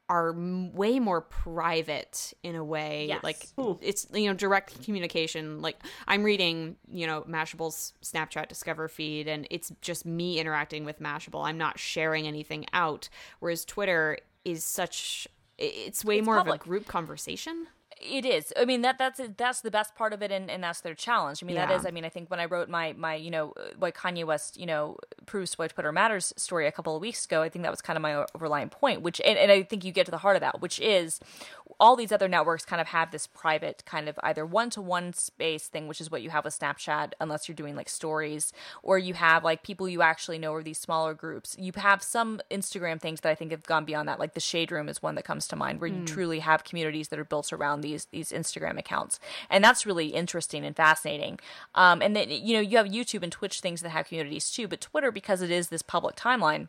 are m- way more private in a way. Yes. Like it's you know direct communication. Like I'm reading you know Mashable's Snapchat Discover feed, and it's just me interacting with Mashable. I'm not sharing anything out. Whereas Twitter is such it's way it's more public. of a group conversation. It is. I mean that that's that's the best part of it, and, and that's their challenge. I mean yeah. that is. I mean I think when I wrote my my you know why Kanye West you know proves why Twitter matters story a couple of weeks ago, I think that was kind of my overlying point. Which and, and I think you get to the heart of that, which is all these other networks kind of have this private kind of either one to one space thing, which is what you have with Snapchat, unless you're doing like stories, or you have like people you actually know or these smaller groups. You have some Instagram things that I think have gone beyond that, like the Shade Room is one that comes to mind, where mm. you hmm. truly have communities that are built around these these Instagram accounts, and that's really interesting and fascinating. Um, and then you know you have YouTube and Twitch things that have communities too, but Twitter because it is this public timeline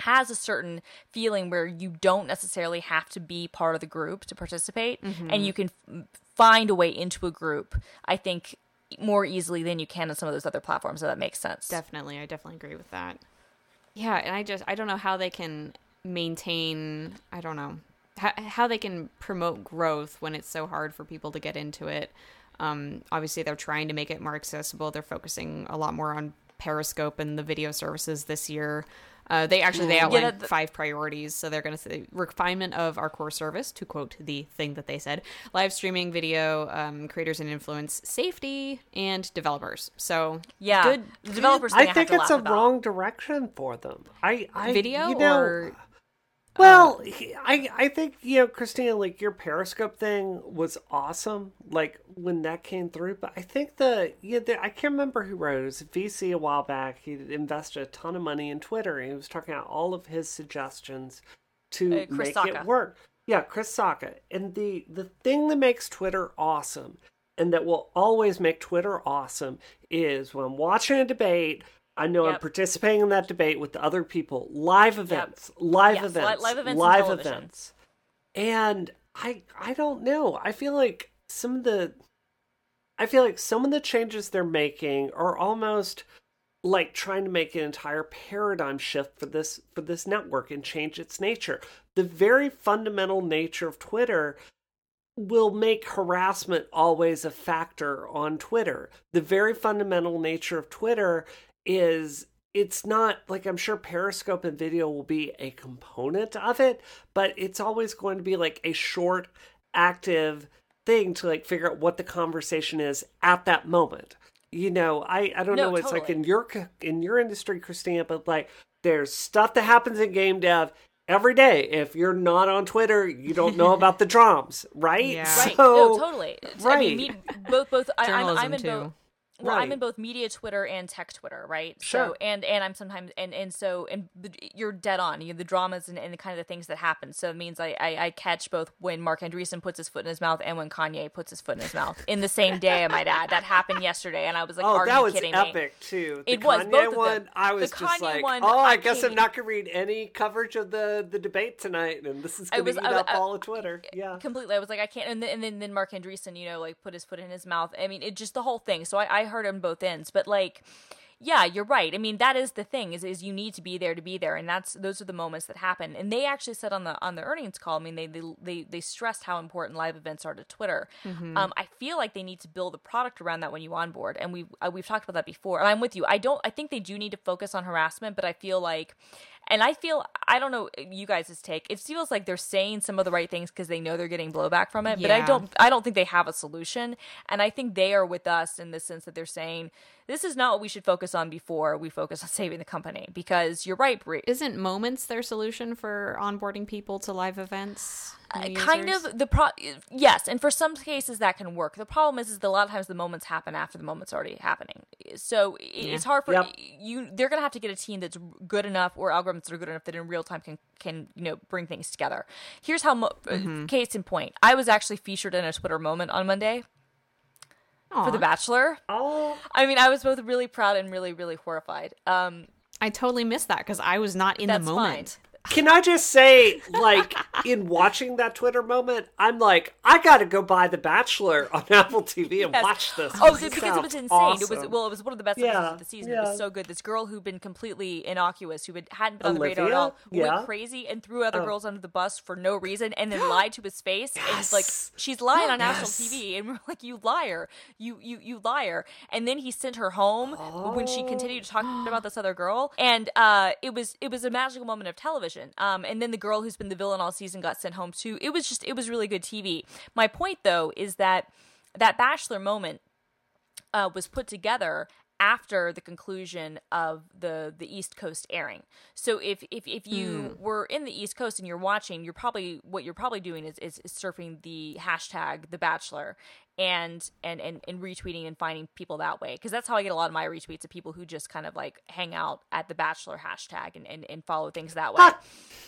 has a certain feeling where you don't necessarily have to be part of the group to participate mm-hmm. and you can f- find a way into a group i think more easily than you can on some of those other platforms so that makes sense. Definitely. I definitely agree with that. Yeah and i just i don't know how they can maintain i don't know how, how they can promote growth when it's so hard for people to get into it. Um, obviously they're trying to make it more accessible. They're focusing a lot more on periscope and the video services this year uh, they actually they outlined yeah, that, five priorities. So they're going to say refinement of our core service, to quote the thing that they said, live streaming, video, um, creators and influence, safety, and developers. So yeah, good developers. I think it's a about. wrong direction for them. I, I video you know, or Well, he- I I think you know, Christina, like your Periscope thing was awesome. Like when that came through, but I think the yeah, the, I can't remember who wrote it. Was a VC a while back. He invested a ton of money in Twitter, and he was talking about all of his suggestions to Uh, Chris make Sacca. it work. Yeah, Chris Sacca. And the the thing that makes Twitter awesome, and that will always make Twitter awesome, is when watching a debate. I know I'm participating in that debate with other people. Live events, live Yes, events, live events live television. events. And I I don't know. I feel like some of the I feel like some of the changes they're making are almost like trying to make an entire paradigm shift for this for this network and change its nature. The very fundamental nature of Twitter will make harassment always a factor on Twitter. The very fundamental nature of Twitter is it's not like I'm sure Periscope and video will be a component of it, but it's always going to be like a short, active thing to like figure out what the conversation is at that moment. You know, I I don't No, know what it's like in your in your industry, Christina, but like there's stuff that happens in game dev every day. If you're not on Twitter, you don't know about the drums, right? Yeah. Right. So, no, totally. I mean, me, both both I, I'm, Journalism, I'm in too. both. Well, I'm in both media Twitter and tech Twitter, right? Sure. So and and I'm sometimes and and so and the, you're dead on. You know, the dramas and, and the kind of the things that happen. So it means I, I I catch both when Marc Andreessen puts his foot in his mouth and when Kanye puts his foot in his mouth in the same day. I might add that happened yesterday, and I was like, Oh, "Are that you was kidding me?" epic too. The It was, Kanye both of them. one. I The was just Kanye like, one, oh, I, I guess I'm not gonna read any coverage of the the debate tonight, and this is gonna was- eat I- up I- all of Twitter. Yeah. completely. I was like, I can't. And then, and then, then Marc Andreessen, you know, like put his foot in his mouth. I mean, it just the whole thing. So I, I heard on both ends, but like, yeah, you're right. I mean, that is the thing is, is you need to be there to be there, and that's those are the moments that happen. And they actually said on the on the earnings call. I mean, they they they, they stressed how important live events are to Twitter. Um, I feel like they need to build a product around that when you onboard, and we uh, we've talked about that before. And I'm with you. I don't. I think they do need to focus on harassment, but I feel like. And I feel I don't know you guys' take. It feels like they're saying some of the right things because they know they're getting blowback from it. But I don't I don't think they have a solution. And I think they are with us in the sense that they're saying this is not what we should focus on before we focus on saving the company. Because you're right, Brie. Isn't moments their solution for onboarding people to live events? Uh, kind of the pro yes and for some cases that can work. The problem is is that a lot of times the moments happen after the moment's already happening. So i- it's hard for Yep. you they're gonna have to get a team that's good enough or algorithms that are good enough that in real time can can you know bring things together. Here's how mo- uh, case in point. I was actually featured in a twitter moment on monday for the bachelor. Oh, i mean i was both really proud and really really horrified. Um I totally missed that because I was not in the moment. Can I just say, like, in watching that Twitter moment, I'm like, I got to go buy The Bachelor on Apple TV and Yes. watch this. Oh, This because it was insane. It was well, it was one of the best Yeah, episodes of the season. It was so good. This girl who'd been completely innocuous, who had, hadn't been on the radar at all, Yeah. went crazy and threw other Oh. girls under the bus for no reason, and then lied to his face. And like, she's lying on national Yes. TV, and we're like, you liar, you you you liar. And then he sent her home when she continued to talk about this other girl, and uh, it was it was a magical moment of television. Um, and then the girl who's been the villain all season got sent home too. It was just it was really good TV. My point though is that that bachelor moment uh, was put together after the conclusion of the the East Coast airing. So if if, if you were in the East Coast and you're watching, you're probably what you're probably doing is, is, is surfing the hashtag The Bachelor and and and, and retweeting and finding people that way because that's how I get a lot of my retweets of people who just kind of like hang out at the Bachelor hashtag and and, and follow things that way.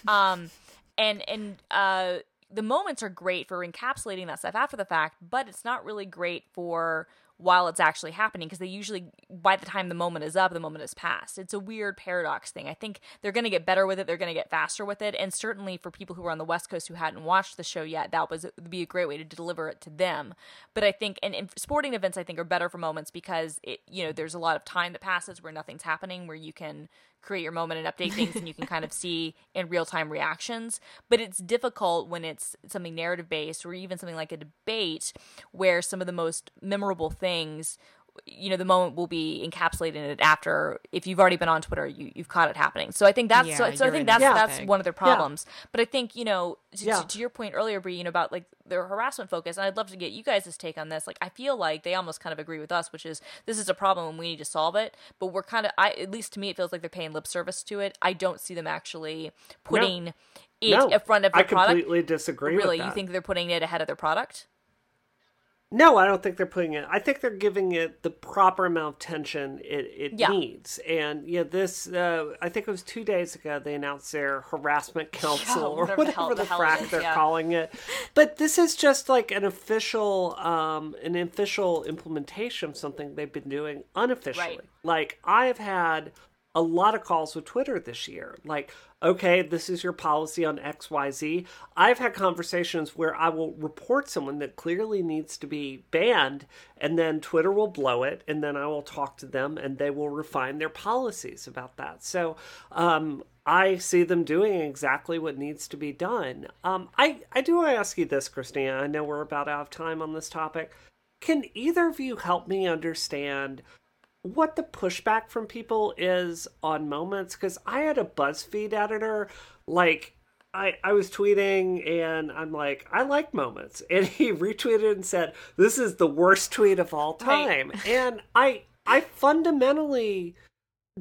um, and and uh, the moments are great for encapsulating that stuff after the fact, but it's not really great for while it's actually happening because they usually by the time the moment is up the moment is past. It's a weird paradox thing. I think they're going to get better with it they're going to get faster with it and certainly for people who are on the west coast who hadn't watched the show yet that was would be a great way to deliver it to them. But i think and, and sporting events i think are better for moments because it you know there's a lot of time that passes where nothing's happening where you can create your moment and update things and you can kind of see in real time reactions. But it's difficult when it's something narrative based or even something like a debate where some of the most memorable things you know the moment will be encapsulated in it after if you've already been on twitter you, you've caught it happening so i think that's so, Yeah, so i think that's that's one of their problems but i think you know to, Yeah. to, to your point earlier Brie, you know about like their harassment focus and i'd love to get you guys' take on this like i feel like they almost kind of agree with us which is this is a problem and we need to solve it but we're kind of i at least to me it feels like they're paying lip service to it i don't see them actually putting it no, in front of their I product. I completely disagree. Really, with that. you think they're putting it ahead of their product? No, I don't think they're putting it. I think they're giving it the proper amount of tension it, it Yeah. needs. And yeah, this uh, I think it was two days ago they announced their harassment council or whatever the hell- the, the frack is, they're yeah. calling it. But this is just like an official um, an official implementation of something they've been doing unofficially. Right. Like I've had a lot of calls with Twitter this year. Like, okay, this is your policy on XYZ. I've had conversations where I will report someone that clearly needs to be banned, and then Twitter will blow it, and then I will talk to them and they will refine their policies about that. So, um, I see them doing exactly what needs to be done. Um, I, I do want to ask you this, Christina. I know we're about out of time on this topic. Can either of you help me understand what the pushback from people is on moments because i had a buzzfeed editor like I, I was tweeting and i'm like i like moments. And he retweeted and said this is the worst tweet of all time. And i i fundamentally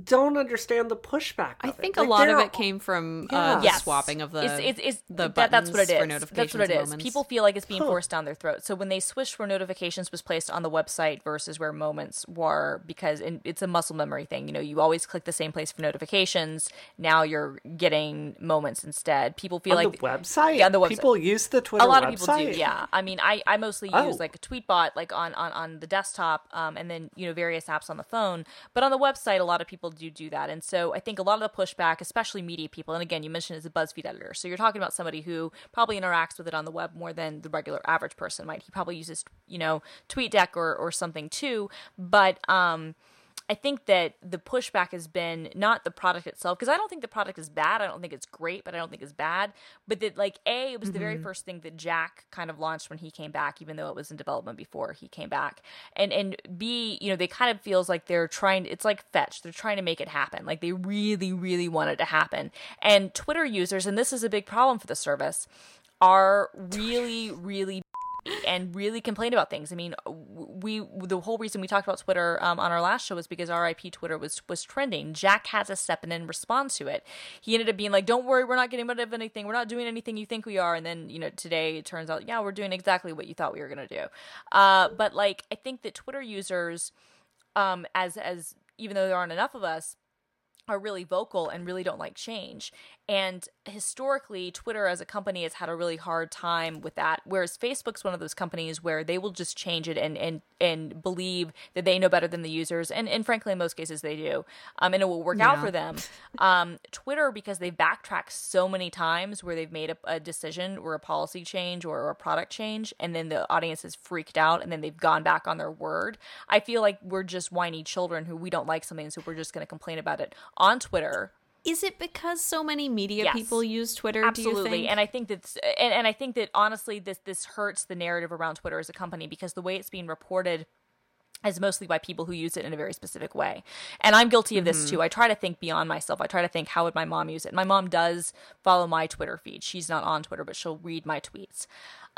don't understand the pushback I of it. think a Like, lot of it came from Yeah. uh, the Yes. swapping of the it's, it's, it's the that, that's what it buttons for notifications That's what it and is. moments. People feel like it's being forced down their throat. So when they switched where notifications was placed on the website versus where moments were, because and it's a muscle memory thing. You know, you always click the same place for notifications. Now you're getting moments instead. People feel on like the website Yeah, on the website. people use the twitter a lot of people do yeah i mean i, I mostly Oh. use like a tweetbot like on, on on the desktop um, and then you know various apps on the phone but on the website a lot of people do do that. And so i think a lot of the pushback especially media people and again you mentioned it's a buzzfeed editor. So you're talking about somebody who probably interacts with it on the web more than the regular average person might. He probably uses you know tweetdeck or or something too. But um I think that the pushback has been not the product itself because I don't think the product is bad. I don't think it's great, but I don't think it's bad. But that like a it was the very mm-hmm. first thing that Jack kind of launched when he came back, even though it was in development before he came back. And and b you know they kind of feels like they're trying. It's like fetch. They're trying to make it happen. Like they really really want it to happen. And Twitter users, and this is a big problem for the service, are really really and really complain about things. I mean, we the whole reason we talked about Twitter um, on our last show was because RIP Twitter was was trending. Jack has a step in and respond to it. He ended up being like, "Don't worry, we're not getting rid of anything. We're not doing anything you think we are." And then you know today it turns out, yeah, we're doing exactly what you thought we were gonna do. Uh, but like, I think that Twitter users, um, as as even though there aren't enough of us, are really vocal and really don't like change. And historically, Twitter as a company has had a really hard time with that. Whereas Facebook's one of those companies where they will just change it and and and believe that they know better than the users. And and frankly, in most cases, they do. Um, and it will work out for them. Um, Twitter because they've backtracked so many times where they've made a, a decision or a policy change or a product change, and then the audience is freaked out, and then they've gone back on their word. I feel like we're just whiny children who we don't like something, so we're just going to complain about it on Twitter. Is it because so many media Yes. people use Twitter? Do you Absolutely, think? and I think that's and, and I think that honestly, this this hurts the narrative around Twitter as a company because the way it's being reported is mostly by people who use it in a very specific way. And I'm guilty of this too. I try to think beyond myself. I try to think how would my mom use it. My mom does follow my Twitter feed. She's not on Twitter, but she'll read my tweets.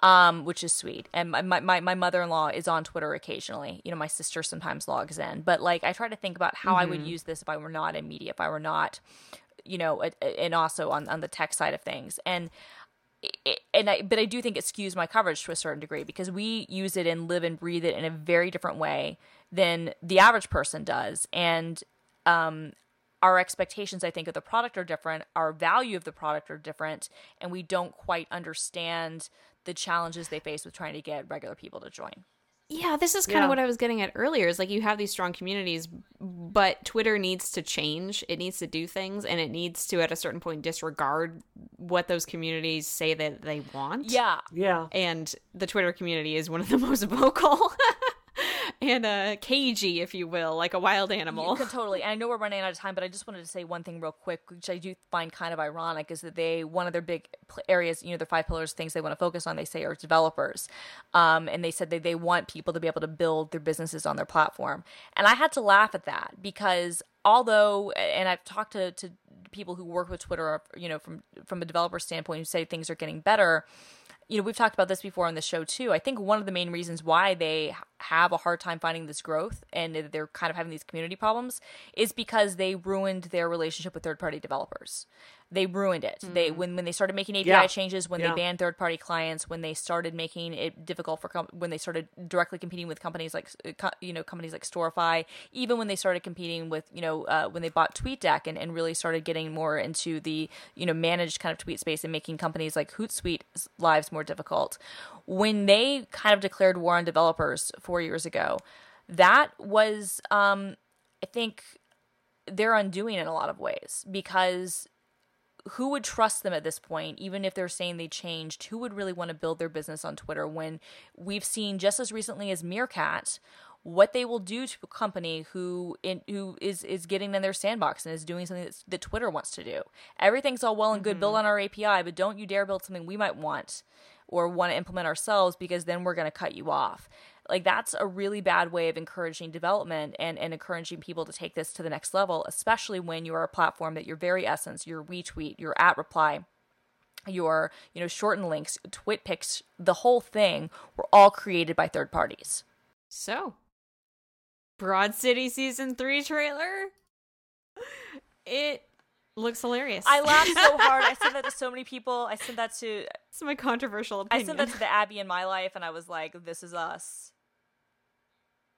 Um, which is sweet. And my, my, my mother-in-law is on Twitter occasionally. You know, my sister sometimes logs in. But like I try to think about how I would use this if I were not in media, if I were not you know, a- a- and also on, on the tech side of things. And and I, but I do think it skews my coverage to a certain degree because we use it and live and breathe it in a very different way than the average person does. And um, our expectations, I think, of the product are different. Our value of the product are different, and we don't quite understand the challenges they face with trying to get regular people to join. Yeah, this is kind Yeah. of what I was getting at earlier. Is like you have these strong communities, but Twitter needs to change. It needs to do things, and it needs to, at a certain point, disregard what those communities say that they want. Yeah, yeah and the Twitter community is one of the most vocal and uh, cagey, if you will, like a wild animal. Totally. And I know we're running out of time, but I just wanted to say one thing real quick, which I do find kind of ironic, is that they one of their big areas, you know, their five pillars, things they want to focus on, they say are developers, um, and they said that they want people to be able to build their businesses on their platform, and I had to laugh at that because although, and I've talked to to people who work with Twitter, you know, from from a developer standpoint, who say things are getting better you know, we've talked about this before on the show too. I think one of the main reasons why they have a hard time finding this growth and they're kind of having these community problems is because they ruined their relationship with third party developers. They ruined it. Mm. They when when they started making API yeah. changes, when yeah. they banned third party clients, when they started making it difficult for com- when they started directly competing with companies like you know companies like Storify, even when they started competing with you know uh, when they bought TweetDeck and, and really started getting more into the you know managed kind of tweet space and making companies like Hootsuite lives more difficult. When they kind of declared war on developers four years ago, that was um, I think they're undoing in a lot of ways because who would trust them at this point, even if they're saying they changed? Who would really want to build their business on Twitter when we've seen just as recently as Meerkat what they will do to a company who in, who is is getting in their sandbox and is doing something that Twitter wants to do. Everything's all well and good, mm-hmm. build on our API, but don't you dare build something we might want or want to implement ourselves because then we're going to cut you off like that's a really bad way of encouraging development and, and encouraging people to take this to the next level especially when you're a platform that your very essence your retweet your at reply your you know shortened links twit pics the whole thing were all created by third parties so broad city season 3 trailer it looks hilarious. I laughed so hard. I sent that to so many people. I sent that to. It's my controversial opinion. I sent that to the Abbi in my life, and I was like, "This is us."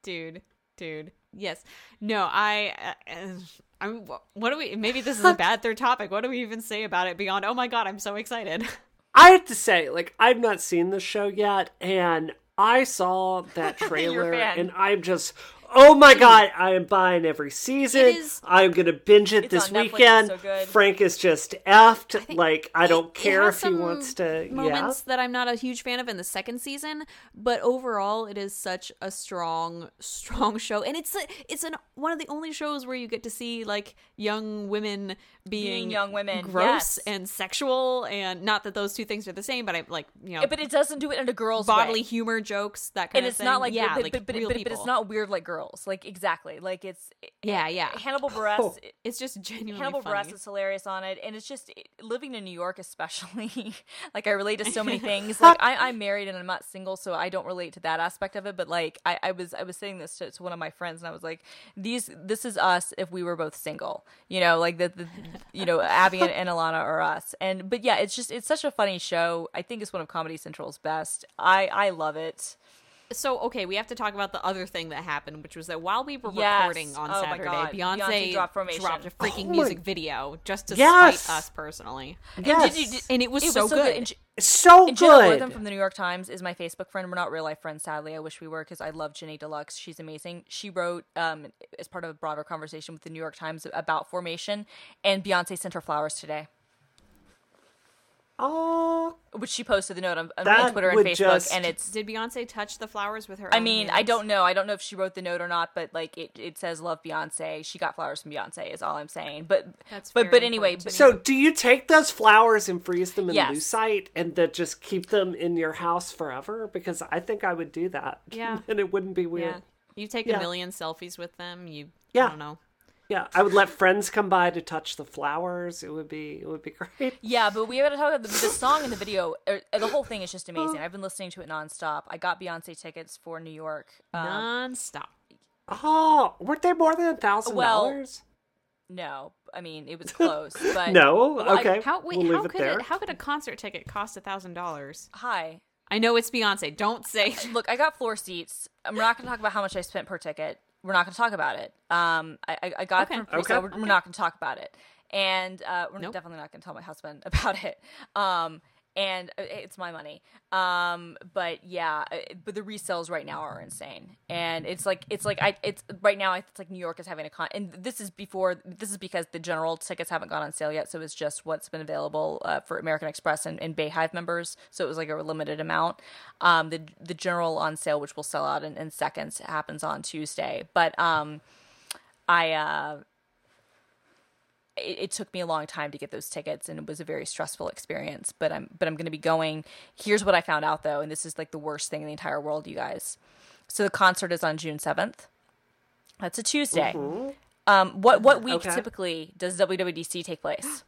Dude, dude. Yes. No, I. Uh, I'm. What do we? Maybe this is a bad third topic. What do we even say about it beyond? Oh my god, I'm so excited. I have to say, like, I've not seen the show yet, and I saw that trailer, and I'm just Oh my god, I am buying every season. Is, I'm gonna binge it this weekend. So Frank is just effed. I like I don't care if he wants to. Moments yeah. that I'm not a huge fan of in the second season, but overall, it is such a strong, strong show, and it's a, it's an one of the only shows where you get to see like young women being, being young women, gross yes. and sexual, and not that those two things are the same, but i'm like you know, but it doesn't do it in a girl's bodily way. humor jokes that kind of thing. and of it's not like yeah, but, like but, but, but, but it's not weird like girls. Like exactly. Like it's yeah, eh, yeah. Hannibal Buress. Oh. It's just genuinely Hannibal funny. Buress is hilarious on it, and it's just eh, living in New York, especially. like I relate to so many things. Like I, I'm married and I'm not single, so I don't relate to that aspect of it. But like I, I was I was saying this to, to one of my friends, and I was like, these this is us if we were both single. You know, like the, the you know Abbi and, and Ilana are us. And but yeah, it's just it's such a funny show. I think it's one of Comedy Central's best. I I love it so okay, we have to talk about the other thing that happened, which was that while we were yes. recording on oh Saturday, Beyonce, Beyonce dropped, dropped, a freaking oh music video just to yes. spite us personally. Yes. And, you, and it was, it so, was so, good. good. And, so and Jenna Wortham from the New York Times is my Facebook friend. We're not real life friends, sadly. I wish we were because I love Jenny Deluxe. She's amazing. She wrote um, as part of a broader conversation with the New York Times about formation, and Beyonce sent her flowers today. Oh, which she posted the note on, on Twitter and Facebook, just... and it's did Beyonce touch the flowers with her? I mean, hands? I don't know. I don't know if she wrote the note or not, but like it, it says love Beyonce. She got flowers from Beyonce. Is all I'm saying. But That's but but anyway. But, so do you take those flowers and freeze them in yes. lucite and then just keep them in your house forever? Because I think I would do that. Yeah, and it wouldn't be weird. Yeah. You take yeah. a million selfies with them. You yeah. I don't know. Yeah, I would let friends come by to touch the flowers. It would be it would be great. Yeah, but we have to talk about the, the song in the video. Er, the whole thing is just amazing. I've been listening to it nonstop. I got Beyonce tickets for New York um, nonstop. Oh, weren't they more than a thousand dollars? No, I mean it was close, but no. Okay, I, how wait, we'll how could it, how could a concert ticket cost a thousand dollars? Hi, I know it's Beyonce. Don't say. Look, I got floor seats. I'm not going to talk about how much I spent per ticket we're not going to talk about it. Um, I, I got okay. from okay. so we're, okay. we're not going to talk about it, and uh, we're nope. definitely not going to tell my husband about it. Um, and uh, it's my money. Um, but yeah, uh, but the resales right now are insane, and it's like it's like I it's right now it's like New York is having a con, and this is before this is because the general tickets haven't gone on sale yet, so it's just what's been available uh, for American Express and, and BeyHive members, so it was like a limited amount. Um, the the general on sale, which will sell out in, in seconds, happens on Tuesday, but um, I uh it, it, took me a long time to get those tickets and it was a very stressful experience but i'm but i'm going to be going here's what i found out though and this is like the worst thing in the entire world you guys so the concert is on june 7th that's a tuesday mm-hmm. um what what week okay. typically does wwdc take place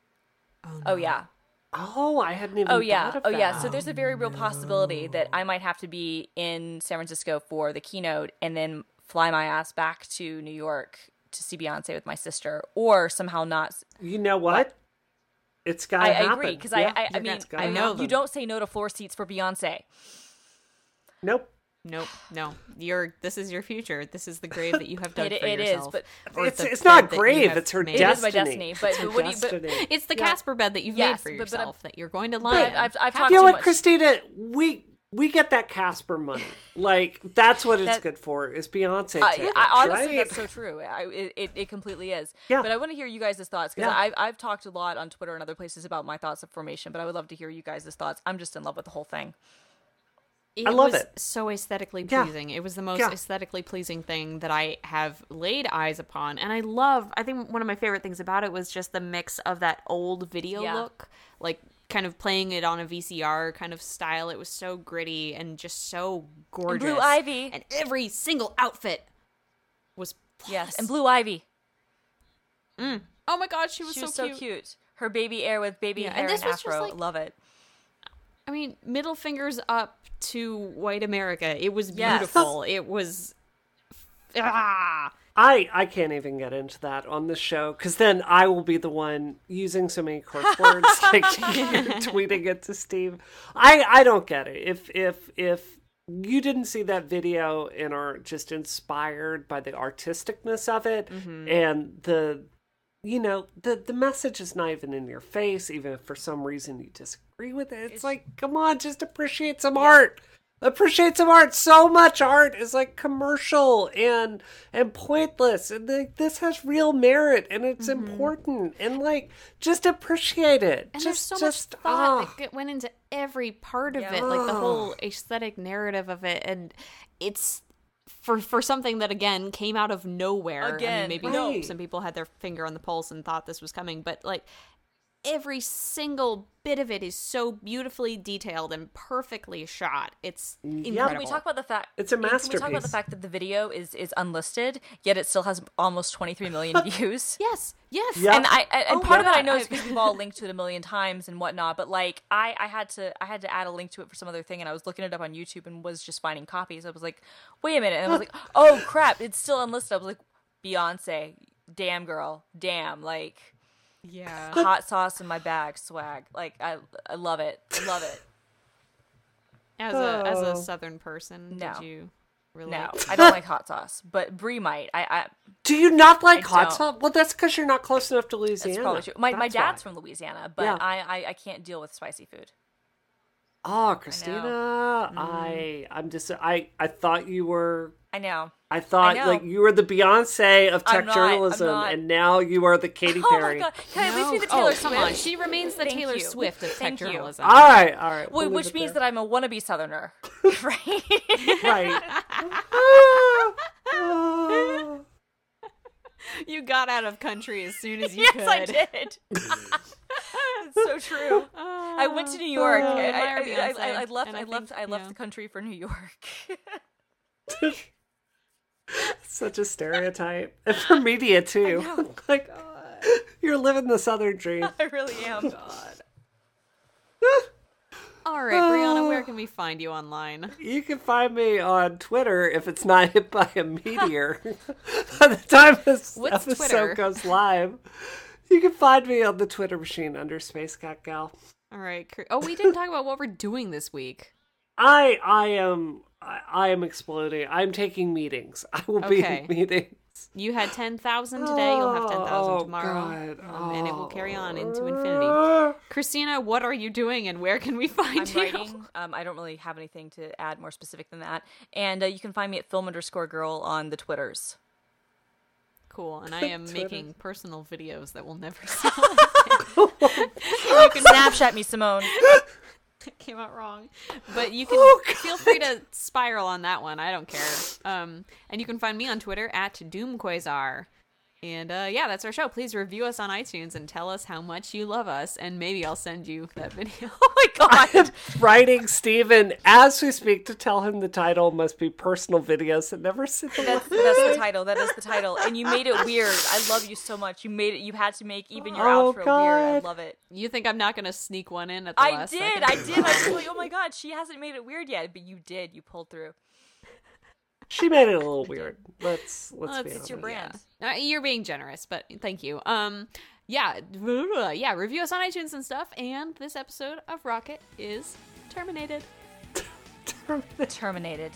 oh, no. oh, yeah Oh, I hadn't even. Oh yeah, oh of yeah. So there's a very real possibility that I might have to be in San Francisco for the keynote and then fly my ass back to New York to see Beyonce with my sister, or somehow not. You know what? It's got I, to I happen. agree because Yeah. I, I, I mean, I know them. you don't say no to floor seats for Beyonce. Nope. Nope, no. You're. This is your future. This is the grave that you have dug It, for it is, yourself. but It's it's not bed that you grave. have It's her made. It is my destiny, but- It's what do you- but- It's the Yeah. Casper bed that you've Yes, made for but- but yourself that you're going to lie. in. I've, I've Have talked you too know what, much. Christina? We we get that Casper money. Like that's what it's good for. Is Beyonce I, tickets, I, honestly, right? that's so true. I, it, it, it completely is. Yeah. But I want to hear you guys' thoughts because Yeah. I've, I've talked a lot on Twitter and other places about my thoughts of formation, but I would love to hear you guys' thoughts. I'm just in love with the whole thing. It I love was it. so aesthetically Yeah. pleasing. It was the most Yeah. aesthetically pleasing thing that I have laid eyes upon. And I love, I think one of my favorite things about it was just the mix of that old video Yeah. look, like kind of playing it on a VCR kind of style. It was so gritty and just so gorgeous. Blue Ivy. And every single outfit was Yes. And Blue Ivy. Oh my god, she was, She so, was so cute. cute. Her baby hair with baby Yeah, and hair and, this was just afro. like- Love it. I mean, middle fingers up to white America. It was Yes. beautiful. it was ah. I I can't even get into that on the show because then I will be the one using so many curse words, like tweeting it to Steve. I I don't get it. If if if you didn't see that video and are just inspired by the artisticness of it mm-hmm. and the you know the the message is not even in your face even if for some reason you disagree with it it's, like come on just appreciate some art appreciate some art so much art is like commercial and and pointless and like this has real merit and it's important and like just appreciate it And just there's so just much thought ah. that went into every part of Yeah. it, like the whole aesthetic narrative of it, and it's for for something that again came out of nowhere. I mean, Again, maybe Right. some people had their finger on the pulse and thought this was coming, but like every single bit of it is so beautifully detailed and perfectly shot. It's mm, incredible. Can we talk about the fact It's a Can we talk about the fact that the video is is unlisted, yet it still has almost 23 million views? yes, yes, Yeah. and I, I and Oh, part of it I know is because we've all linked to it a million times and whatnot. But like I, I had to I had to add a link to it for some other thing, and I was looking it up on YouTube and was just finding copies. I was like, wait a minute, and I was like, oh crap, it's still unlisted. I was like, Beyonce, damn girl, damn, like yeah. hot sauce in my bag, swag. Like I I love it, I love it. As a as Oh. a southern person, No. did you relate? No, I don't like hot sauce, but Brie might. I, I do you not like I hot don't. sauce well that's because you're not close enough to Louisiana. that's louisiana probably true. My my dad's why. from Louisiana, but Yeah. I, I I can't deal with spicy food. oh christina Mm-hmm. i i'm just i i thought you were I know. I thought know. like you were the Beyonce of tech not, journalism, and now you are the Katy Oh my Perry. god! Can I at least be the oh, Taylor oh, come Swift? on. She remains the Thank Taylor you. Swift of tech Thank you. journalism. All right, all right. Wh- which means that I'm a wannabe Southerner, right? right. You got out of country as soon as you yes, could. I did. so true. I went to New York. Oh, I, I, I, I, I left. and I, I left. think, I left yeah. the country for New York. Such a stereotype, and for media too. like you're living the Southern dream. I really am. God. All right, Brianna, where ah. can we find you online? You can find me on Twitter if it's not hit by a meteor. By the time this What's episode Twitter? goes live, you can find me on the Twitter machine under Space Cat Gal. All right. Oh, we didn't talk about what we're doing this week. I I am I, I am exploding. I'm taking meetings. I will be in meetings. You had 10,000 today. You'll have 10,000 Oh, tomorrow. God. Um, and it will carry on into infinity. Ah. Christina, what are you doing and where can we find I'm you? writing. Um, I don't really have anything to add more specific than that. And uh, you can find me at film underscore girl on the Twitters. Cool. And I am Twitter. making personal videos that will never see. You can Snapchat me, Simone. Came out wrong. But you can Oh, feel free to spiral on that one. I don't care. Um, and you can find me on Twitter at DoomQuasar. And uh, yeah, that's our show. Please review us on iTunes and tell us how much you love us, and maybe I'll send you that video. oh my I god. am writing Steven as we speak to tell him the title must be personal videos that never see the That's, that's the title. That is the title. And you made it weird. I love you so much. You made it. You had to make even your Oh, outro weird. I love it. you think I'm not going to sneak one in at the I last did. second? I did. I was like, oh my god, she hasn't made it weird yet, but you did. You pulled through. She made it a little weird. Let's let's Well, be it's your brand. Uh, you're being generous, but thank you. Um, yeah, yeah. Review us on iTunes and stuff. And this episode of Rocket is terminated. Terminated.